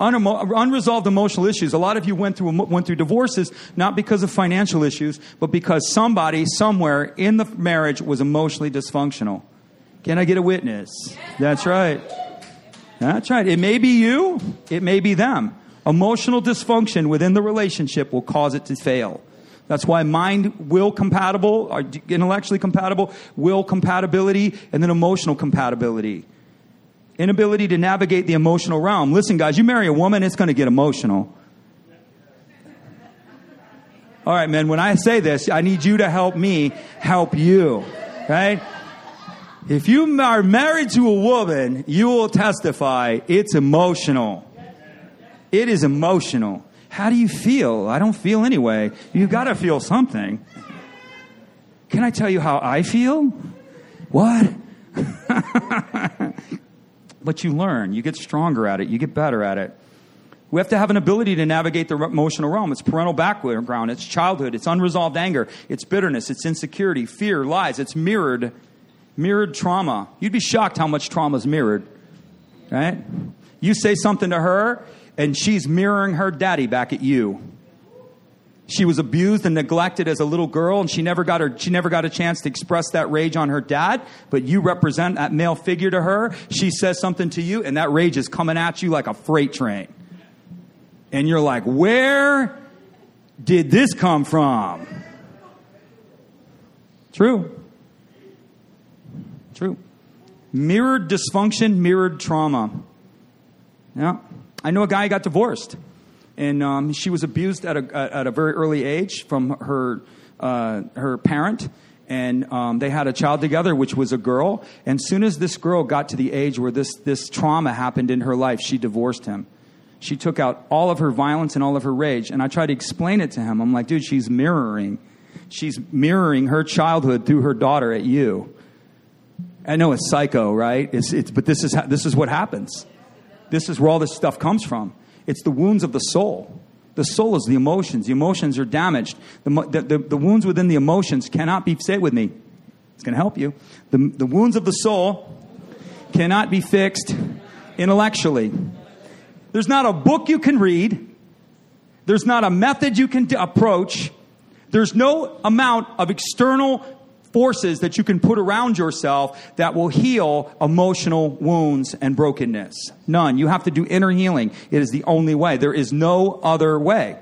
unresolved emotional issues. A lot of you went through, went through divorces not because of financial issues, but because somebody somewhere in the marriage was emotionally dysfunctional. Can I get a witness? That's right. That's right. It may be you, it may be them. Emotional dysfunction within the relationship will cause it to fail. That's why mind, will compatible, or intellectually compatible, will compatibility, and then emotional compatibility. Inability to navigate the emotional realm. Listen, guys, you marry a woman, it's going to get emotional. All right, man, when I say this, I need you to help me help you, right? If you are married to a woman, you will testify it's emotional. It is emotional. How do you feel? I don't feel anyway. You've got to feel something. Can I tell you how I feel? What? but you learn, you get stronger at it, you get better at it. We have to have an ability to navigate the emotional realm. It's parental background, it's childhood, it's unresolved anger, it's bitterness, it's insecurity, fear, lies, it's mirrored, mirrored trauma. You'd be shocked how much trauma is mirrored, right? You say something to her, and she's mirroring her daddy back at you. She was abused and neglected as a little girl, and she never got her, she never got a chance to express that rage on her dad. But you represent that male figure to her. She says something to you, and that rage is coming at you like a freight train and you're like, where did this come from? True. True. Mirrored dysfunction, mirrored trauma. Yeah. I know a guy got divorced, and um, she was abused at a, at a very early age from her, uh, her parent. And um, they had a child together, which was a girl. And soon as this girl got to the age where this, this trauma happened in her life, she divorced him she took out all of her violence and all of her rage. And I tried to explain it to him. I'm like, dude, she's mirroring. She's mirroring her childhood through her daughter at you. I know it's psycho, right? It's, it's, but this is, this is what happens. This is where all this stuff comes from. It's the wounds of the soul. The soul is the emotions. The emotions are damaged. The, the, the, the wounds within the emotions cannot be, say it with me, it's going to help you. The, the wounds of the soul cannot be fixed intellectually. There's not a book you can read. There's not a method you can d- approach. There's no amount of external forces that you can put around yourself that will heal emotional wounds and brokenness. None. You have to do inner healing. It is the only way. There is no other way.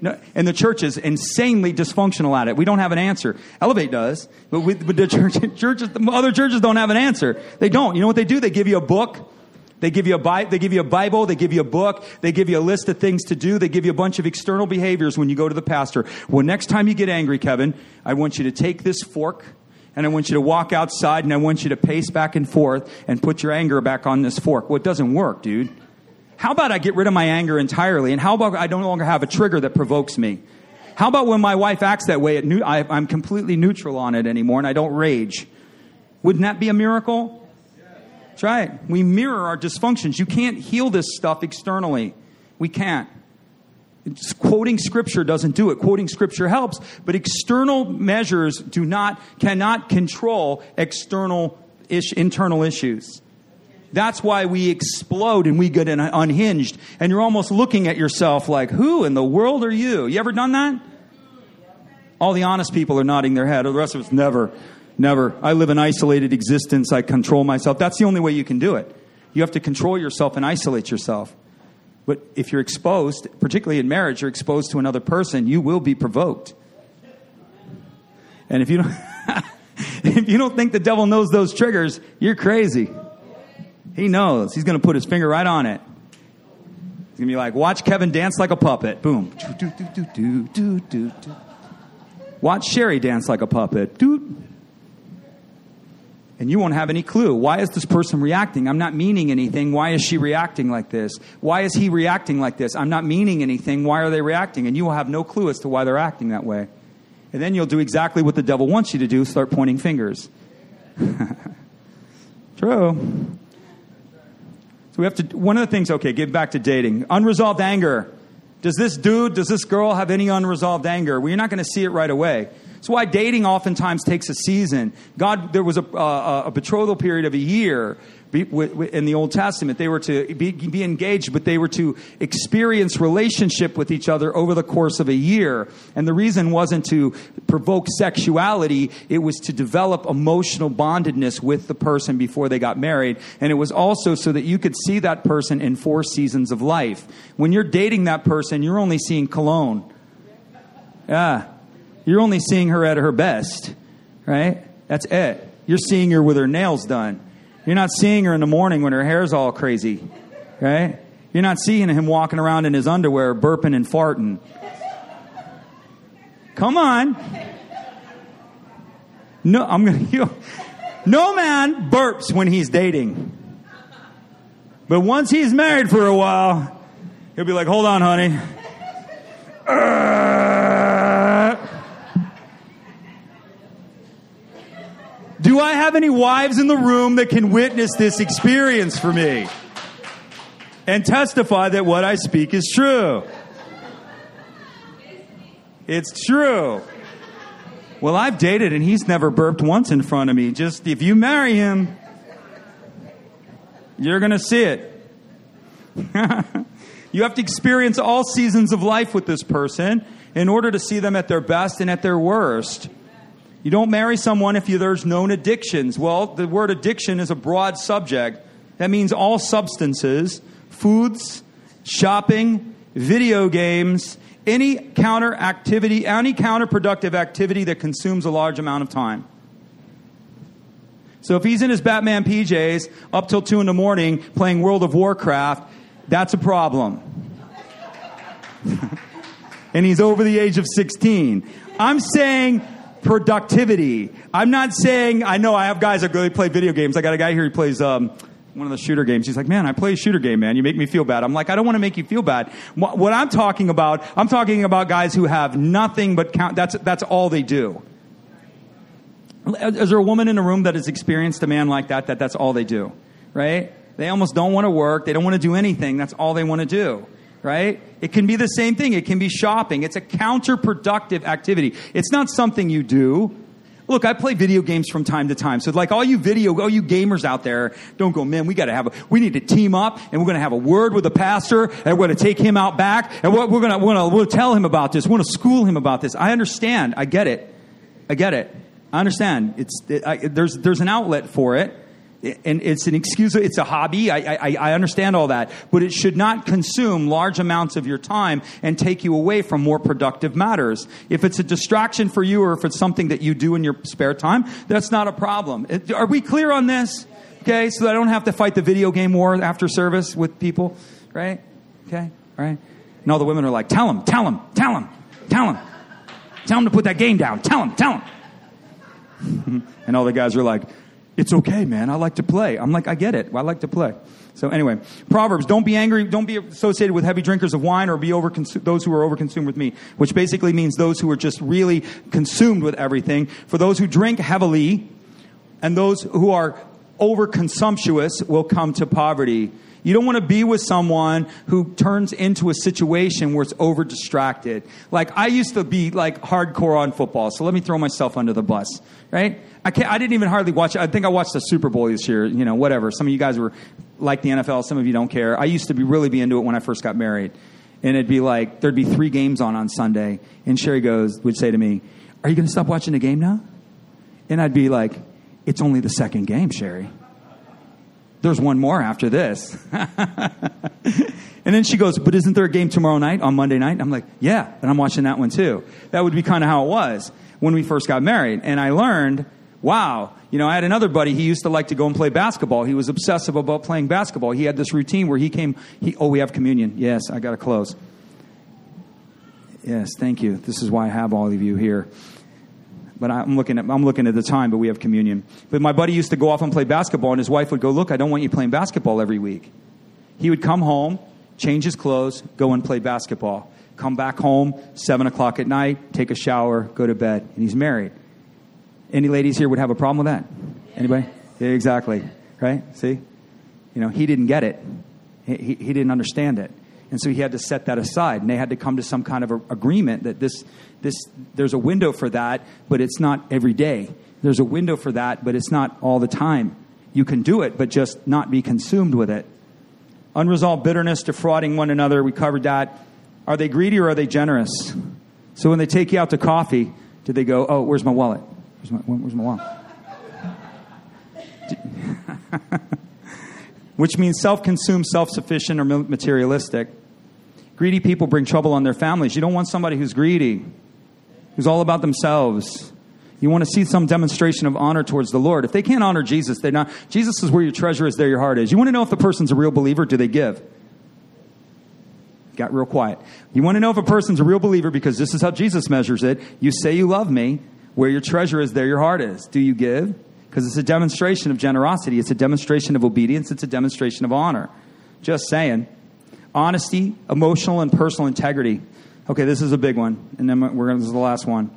No, and the church is insanely dysfunctional at it. We don't have an answer. Elevate does, but, we, but the church, churches, the other churches don't have an answer. They don't. You know what they do? They give you a book they give, you a Bi- they give you a Bible, they give you a book, they give you a list of things to do, they give you a bunch of external behaviors when you go to the pastor. Well, next time you get angry, Kevin, I want you to take this fork and I want you to walk outside and I want you to pace back and forth and put your anger back on this fork. Well, it doesn't work, dude. How about I get rid of my anger entirely? And how about I no longer have a trigger that provokes me? How about when my wife acts that way, I, I'm completely neutral on it anymore and I don't rage? Wouldn't that be a miracle? That's right. We mirror our dysfunctions. You can't heal this stuff externally. We can't. It's, quoting scripture doesn't do it. Quoting scripture helps, but external measures do not, cannot control external ish, internal issues. That's why we explode and we get unhinged. And you're almost looking at yourself like, who in the world are you? You ever done that? All the honest people are nodding their head. The rest of us never. Never. I live an isolated existence. I control myself. That's the only way you can do it. You have to control yourself and isolate yourself. But if you're exposed, particularly in marriage, you're exposed to another person, you will be provoked. And if you don't, if you don't think the devil knows those triggers, you're crazy. He knows. He's going to put his finger right on it. He's going to be like, watch Kevin dance like a puppet. Boom. Watch Sherry dance like a puppet. Doot and you won't have any clue. Why is this person reacting? I'm not meaning anything. Why is she reacting like this? Why is he reacting like this? I'm not meaning anything. Why are they reacting? And you will have no clue as to why they're acting that way. And then you'll do exactly what the devil wants you to do start pointing fingers. True. So we have to, one of the things, okay, get back to dating. Unresolved anger. Does this dude, does this girl have any unresolved anger? Well, you're not going to see it right away. That's why dating oftentimes takes a season. God, there was a, a, a betrothal period of a year in the Old Testament. They were to be, be, engaged, but they were to experience relationship with each other over the course of a year. And the reason wasn't to provoke sexuality, it was to develop emotional bondedness with the person before they got married. And it was also so that you could see that person in four seasons of life. When you're dating that person, you're only seeing cologne. Yeah you're only seeing her at her best, right? That's it. You're seeing her with her nails done. You're not seeing her in the morning when her hair's all crazy, right? You're not seeing him walking around in his underwear, burping and farting. Come on. No, I'm gonna. You, No man burps when he's dating. But once he's married for a while, he'll be like, hold on, honey. Do I have any wives in the room that can witness this experience for me and testify that what I speak is true? It's true. Well, I've dated and he's never burped once in front of me. Just if you marry him, you're going to see it. you have to experience all seasons of life with this person in order to see them at their best and at their worst. You don't marry someone if you, there's known addictions. Well, the word addiction is a broad subject. That means all substances, foods, shopping, video games, any counter activity, any counterproductive activity that consumes a large amount of time. So if he's in his Batman PJs up till 2 in the morning playing World of Warcraft, that's a problem. and he's over the age of 16. I'm saying productivity. I'm not saying, I know I have guys that really play video games. I got a guy here who plays um, one of the shooter games. He's like, man, I play a shooter game, man. You make me feel bad. I'm like, I don't want to make you feel bad. What I'm talking about, I'm talking about guys who have nothing but count. That's, that's all they do. Is there a woman in the room that has experienced a man like that, that that's all they do, right? They almost don't want to work. They don't want to do anything. That's all they want to do, right? It can be the same thing. It can be shopping. It's a counterproductive activity. It's not something you do. Look, I play video games from time to time. So like all you video, all you gamers out there, don't go, man, we gotta have a, we need to team up and we're gonna have a word with the pastor and we're gonna take him out back and we're gonna, we're gonna, we'll tell him about this. We're gonna school him about this. I understand. I get it. I get it. I understand. It's it, I, there's there's an outlet for it, and it's an excuse. It's a hobby. I, I I understand all that, but it should not consume large amounts of your time and take you away from more productive matters. If it's a distraction for you, or if it's something that you do in your spare time, that's not a problem. Are we clear on this? Okay, so I don't have to fight the video game war after service with people, right? Okay, all right. And all the women are like, "Tell him, tell him, tell him, tell him, tell him to put that game down. Tell him, tell him." and all the guys are like, it's okay, man. I like to play. I'm like, I get it. I like to play. So anyway, Proverbs, don't be angry, don't be associated with heavy drinkers of wine or be over those who are overconsumed with meat, which basically means those who are just really consumed with everything. For those who drink heavily and those who are overconsumptuous will come to poverty. You don't want to be with someone who turns into a situation where it's over distracted. Like I used to be like hardcore on football, so let me throw myself under the bus, right? I can't, I didn't even hardly watch. I think I watched the Super Bowl this year. You know, whatever. Some of you guys were like the NFL. Some of you don't care. I used to be really be into it when I first got married, and it'd be like there'd be three games on on Sunday, and Sherry goes would say to me, "Are you going to stop watching the game now?" And I'd be like, "It's only the second game, Sherry." There's one more after this. and then she goes, But isn't there a game tomorrow night on Monday night? I'm like, Yeah, and I'm watching that one too. That would be kind of how it was when we first got married. And I learned, wow, you know, I had another buddy, he used to like to go and play basketball. He was obsessive about playing basketball. He had this routine where he came, he, oh, we have communion. Yes, I got to close. Yes, thank you. This is why I have all of you here but I'm looking at I'm looking at the time, but we have communion. But my buddy used to go off and play basketball, and his wife would go, "Look, I don't want you playing basketball every week." He would come home, change his clothes, go and play basketball. Come back home seven o'clock at night, take a shower, go to bed, and he's married. Any ladies here would have a problem with that? Anybody? Yeah, exactly. Right? See, you know, he didn't get it. He, he, he didn't understand it. And so he had to set that aside, and they had to come to some kind of agreement that this, this, there's a window for that, but it's not every day. There's a window for that, but it's not all the time. You can do it, but just not be consumed with it. Unresolved bitterness, defrauding one another, we covered that. Are they greedy or are they generous? So when they take you out to coffee, do they go, oh, where's my wallet? Where's my, where's my wallet? which means self consumed, self sufficient, or materialistic. Greedy people bring trouble on their families. You don't want somebody who's greedy, who's all about themselves. You want to see some demonstration of honor towards the Lord. If they can't honor Jesus, they're not. Jesus is where your treasure is, there your heart is. You want to know if the person's a real believer? Do they give? Got real quiet. You want to know if a person's a real believer because this is how Jesus measures it. You say you love me. Where your treasure is, there your heart is. Do you give? Because it's a demonstration of generosity, it's a demonstration of obedience, it's a demonstration of honor. Just saying. Honesty, emotional, and personal integrity. Okay, this is a big one, and then we're going. to, This is the last one.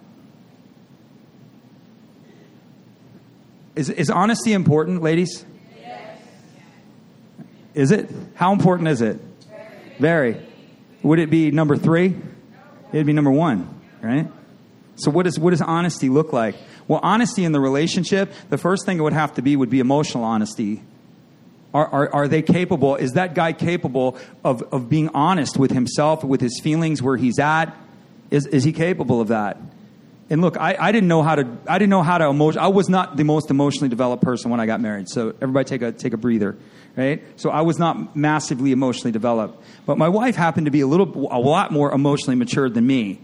Is, is honesty important, ladies? Yes. Is it? How important is it? Very. Very. Would it be number three? It'd be number one, right? So what, is, what does honesty look like? Well, honesty in the relationship, the first thing it would have to be would be emotional honesty. Are, are, are they capable? Is that guy capable of, of being honest with himself, with his feelings, where he's at? Is, is he capable of that? And look, I, I didn't know how to, I didn't know how to emotion. I was not the most emotionally developed person when I got married. So everybody take a, take a breather, right? So I was not massively emotionally developed. But my wife happened to be a little, a lot more emotionally matured than me.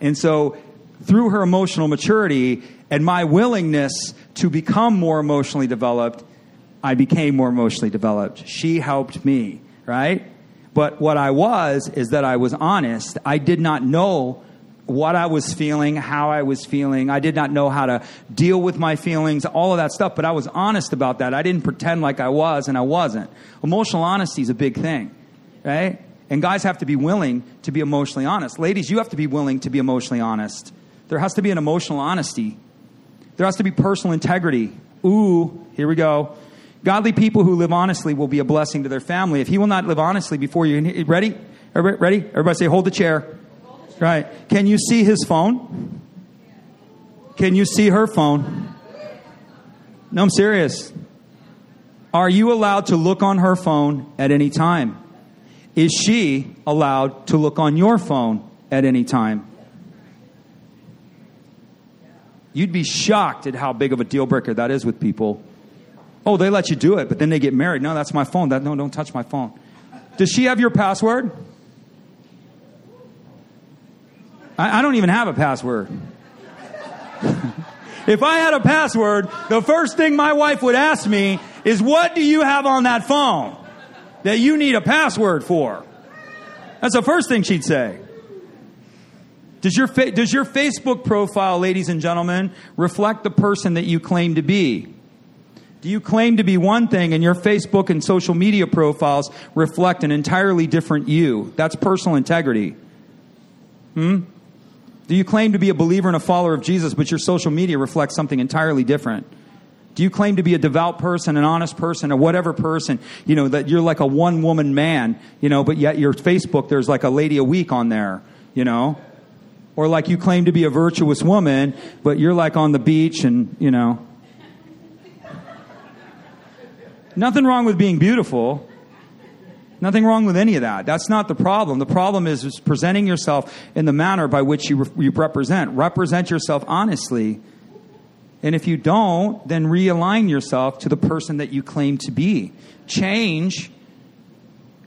And so through her emotional maturity and my willingness to become more emotionally developed, I became more emotionally developed. She helped me, right? But what I was is that I was honest. I did not know what I was feeling, how I was feeling. I did not know how to deal with my feelings, all of that stuff, but I was honest about that. I didn't pretend like I was and I wasn't. Emotional honesty is a big thing, right? And guys have to be willing to be emotionally honest. Ladies, you have to be willing to be emotionally honest. There has to be an emotional honesty. There has to be personal integrity. Ooh, here we go. Godly people who live honestly will be a blessing to their family. If he will not live honestly before you, ready? Everybody, ready? Everybody say, hold the chair. Right. Can you see his phone? Can you see her phone? No, I'm serious. Are you allowed to look on her phone at any time? Is she allowed to look on your phone at any time? You'd be shocked at how big of a deal breaker that is with people. Oh, they let you do it, but then they get married. No, that's my phone. That, no, don't touch my phone. Does she have your password? I, I don't even have a password. if I had a password, the first thing my wife would ask me is, What do you have on that phone that you need a password for? That's the first thing she'd say. Does your, fa- does your Facebook profile, ladies and gentlemen, reflect the person that you claim to be? Do you claim to be one thing and your Facebook and social media profiles reflect an entirely different you? That's personal integrity. Hmm? Do you claim to be a believer and a follower of Jesus, but your social media reflects something entirely different? Do you claim to be a devout person, an honest person, or whatever person, you know, that you're like a one woman man, you know, but yet your Facebook, there's like a lady a week on there, you know? Or like you claim to be a virtuous woman, but you're like on the beach and, you know. Nothing wrong with being beautiful. Nothing wrong with any of that. That's not the problem. The problem is, is presenting yourself in the manner by which you, re- you represent. Represent yourself honestly. And if you don't, then realign yourself to the person that you claim to be. Change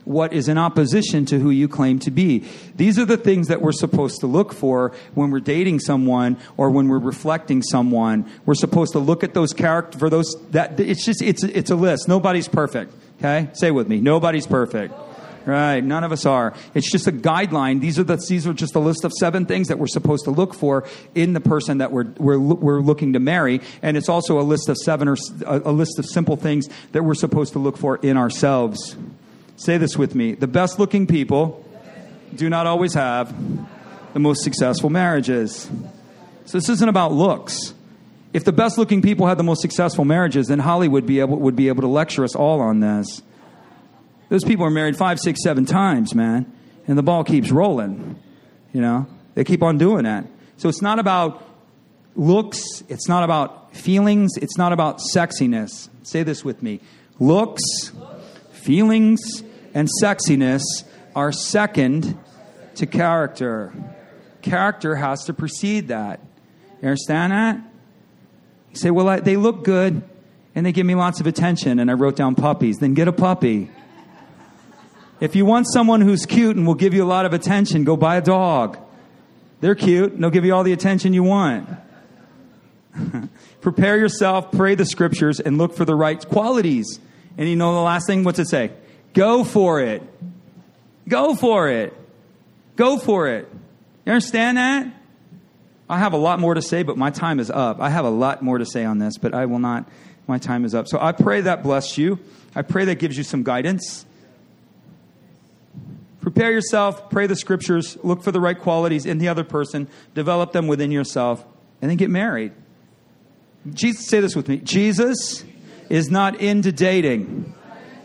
what is in opposition to who you claim to be. These are the things that we're supposed to look for when we're dating someone or when we're reflecting someone. We're supposed to look at those character for those that it's just it's it's a list. Nobody's perfect. Okay? Say with me. Nobody's perfect. Right, none of us are. It's just a guideline. These are the these are just a list of seven things that we're supposed to look for in the person that we're we're we're looking to marry, and it's also a list of seven or a, a list of simple things that we're supposed to look for in ourselves. Say this with me. The best looking people do not always have the most successful marriages. So this isn't about looks. If the best looking people had the most successful marriages, then Hollywood be able, would be able to lecture us all on this. Those people are married five, six, seven times, man. And the ball keeps rolling. You know, they keep on doing that. So it's not about looks, it's not about feelings, it's not about sexiness. Say this with me looks, feelings, and sexiness are second to character. Character has to precede that. You understand that? You say, well, I, they look good and they give me lots of attention, and I wrote down puppies. Then get a puppy. If you want someone who's cute and will give you a lot of attention, go buy a dog. They're cute and they'll give you all the attention you want. Prepare yourself, pray the scriptures, and look for the right qualities. And you know the last thing? What's it say? Go for it. Go for it. Go for it. You understand that? I have a lot more to say, but my time is up. I have a lot more to say on this, but I will not. My time is up. So I pray that bless you. I pray that gives you some guidance. Prepare yourself, pray the scriptures, look for the right qualities in the other person, develop them within yourself, and then get married. Jesus, say this with me Jesus is not into dating,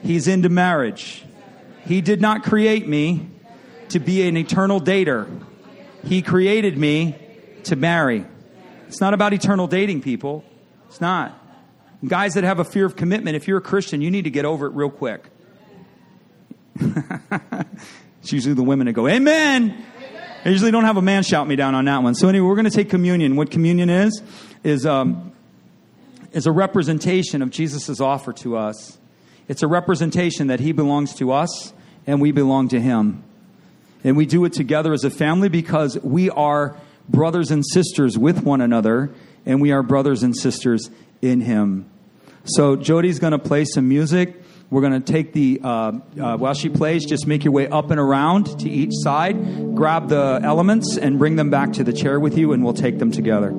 he's into marriage. He did not create me to be an eternal dater, he created me to marry. It's not about eternal dating, people. It's not. Guys that have a fear of commitment, if you're a Christian, you need to get over it real quick. it's usually the women that go, Amen. I usually don't have a man shout me down on that one. So anyway, we're going to take communion. What communion is is um, is a representation of Jesus' offer to us. It's a representation that He belongs to us and we belong to Him, and we do it together as a family because we are brothers and sisters with one another, and we are brothers and sisters in Him. So Jody's going to play some music. We're going to take the, uh, uh, while she plays, just make your way up and around to each side, grab the elements, and bring them back to the chair with you, and we'll take them together.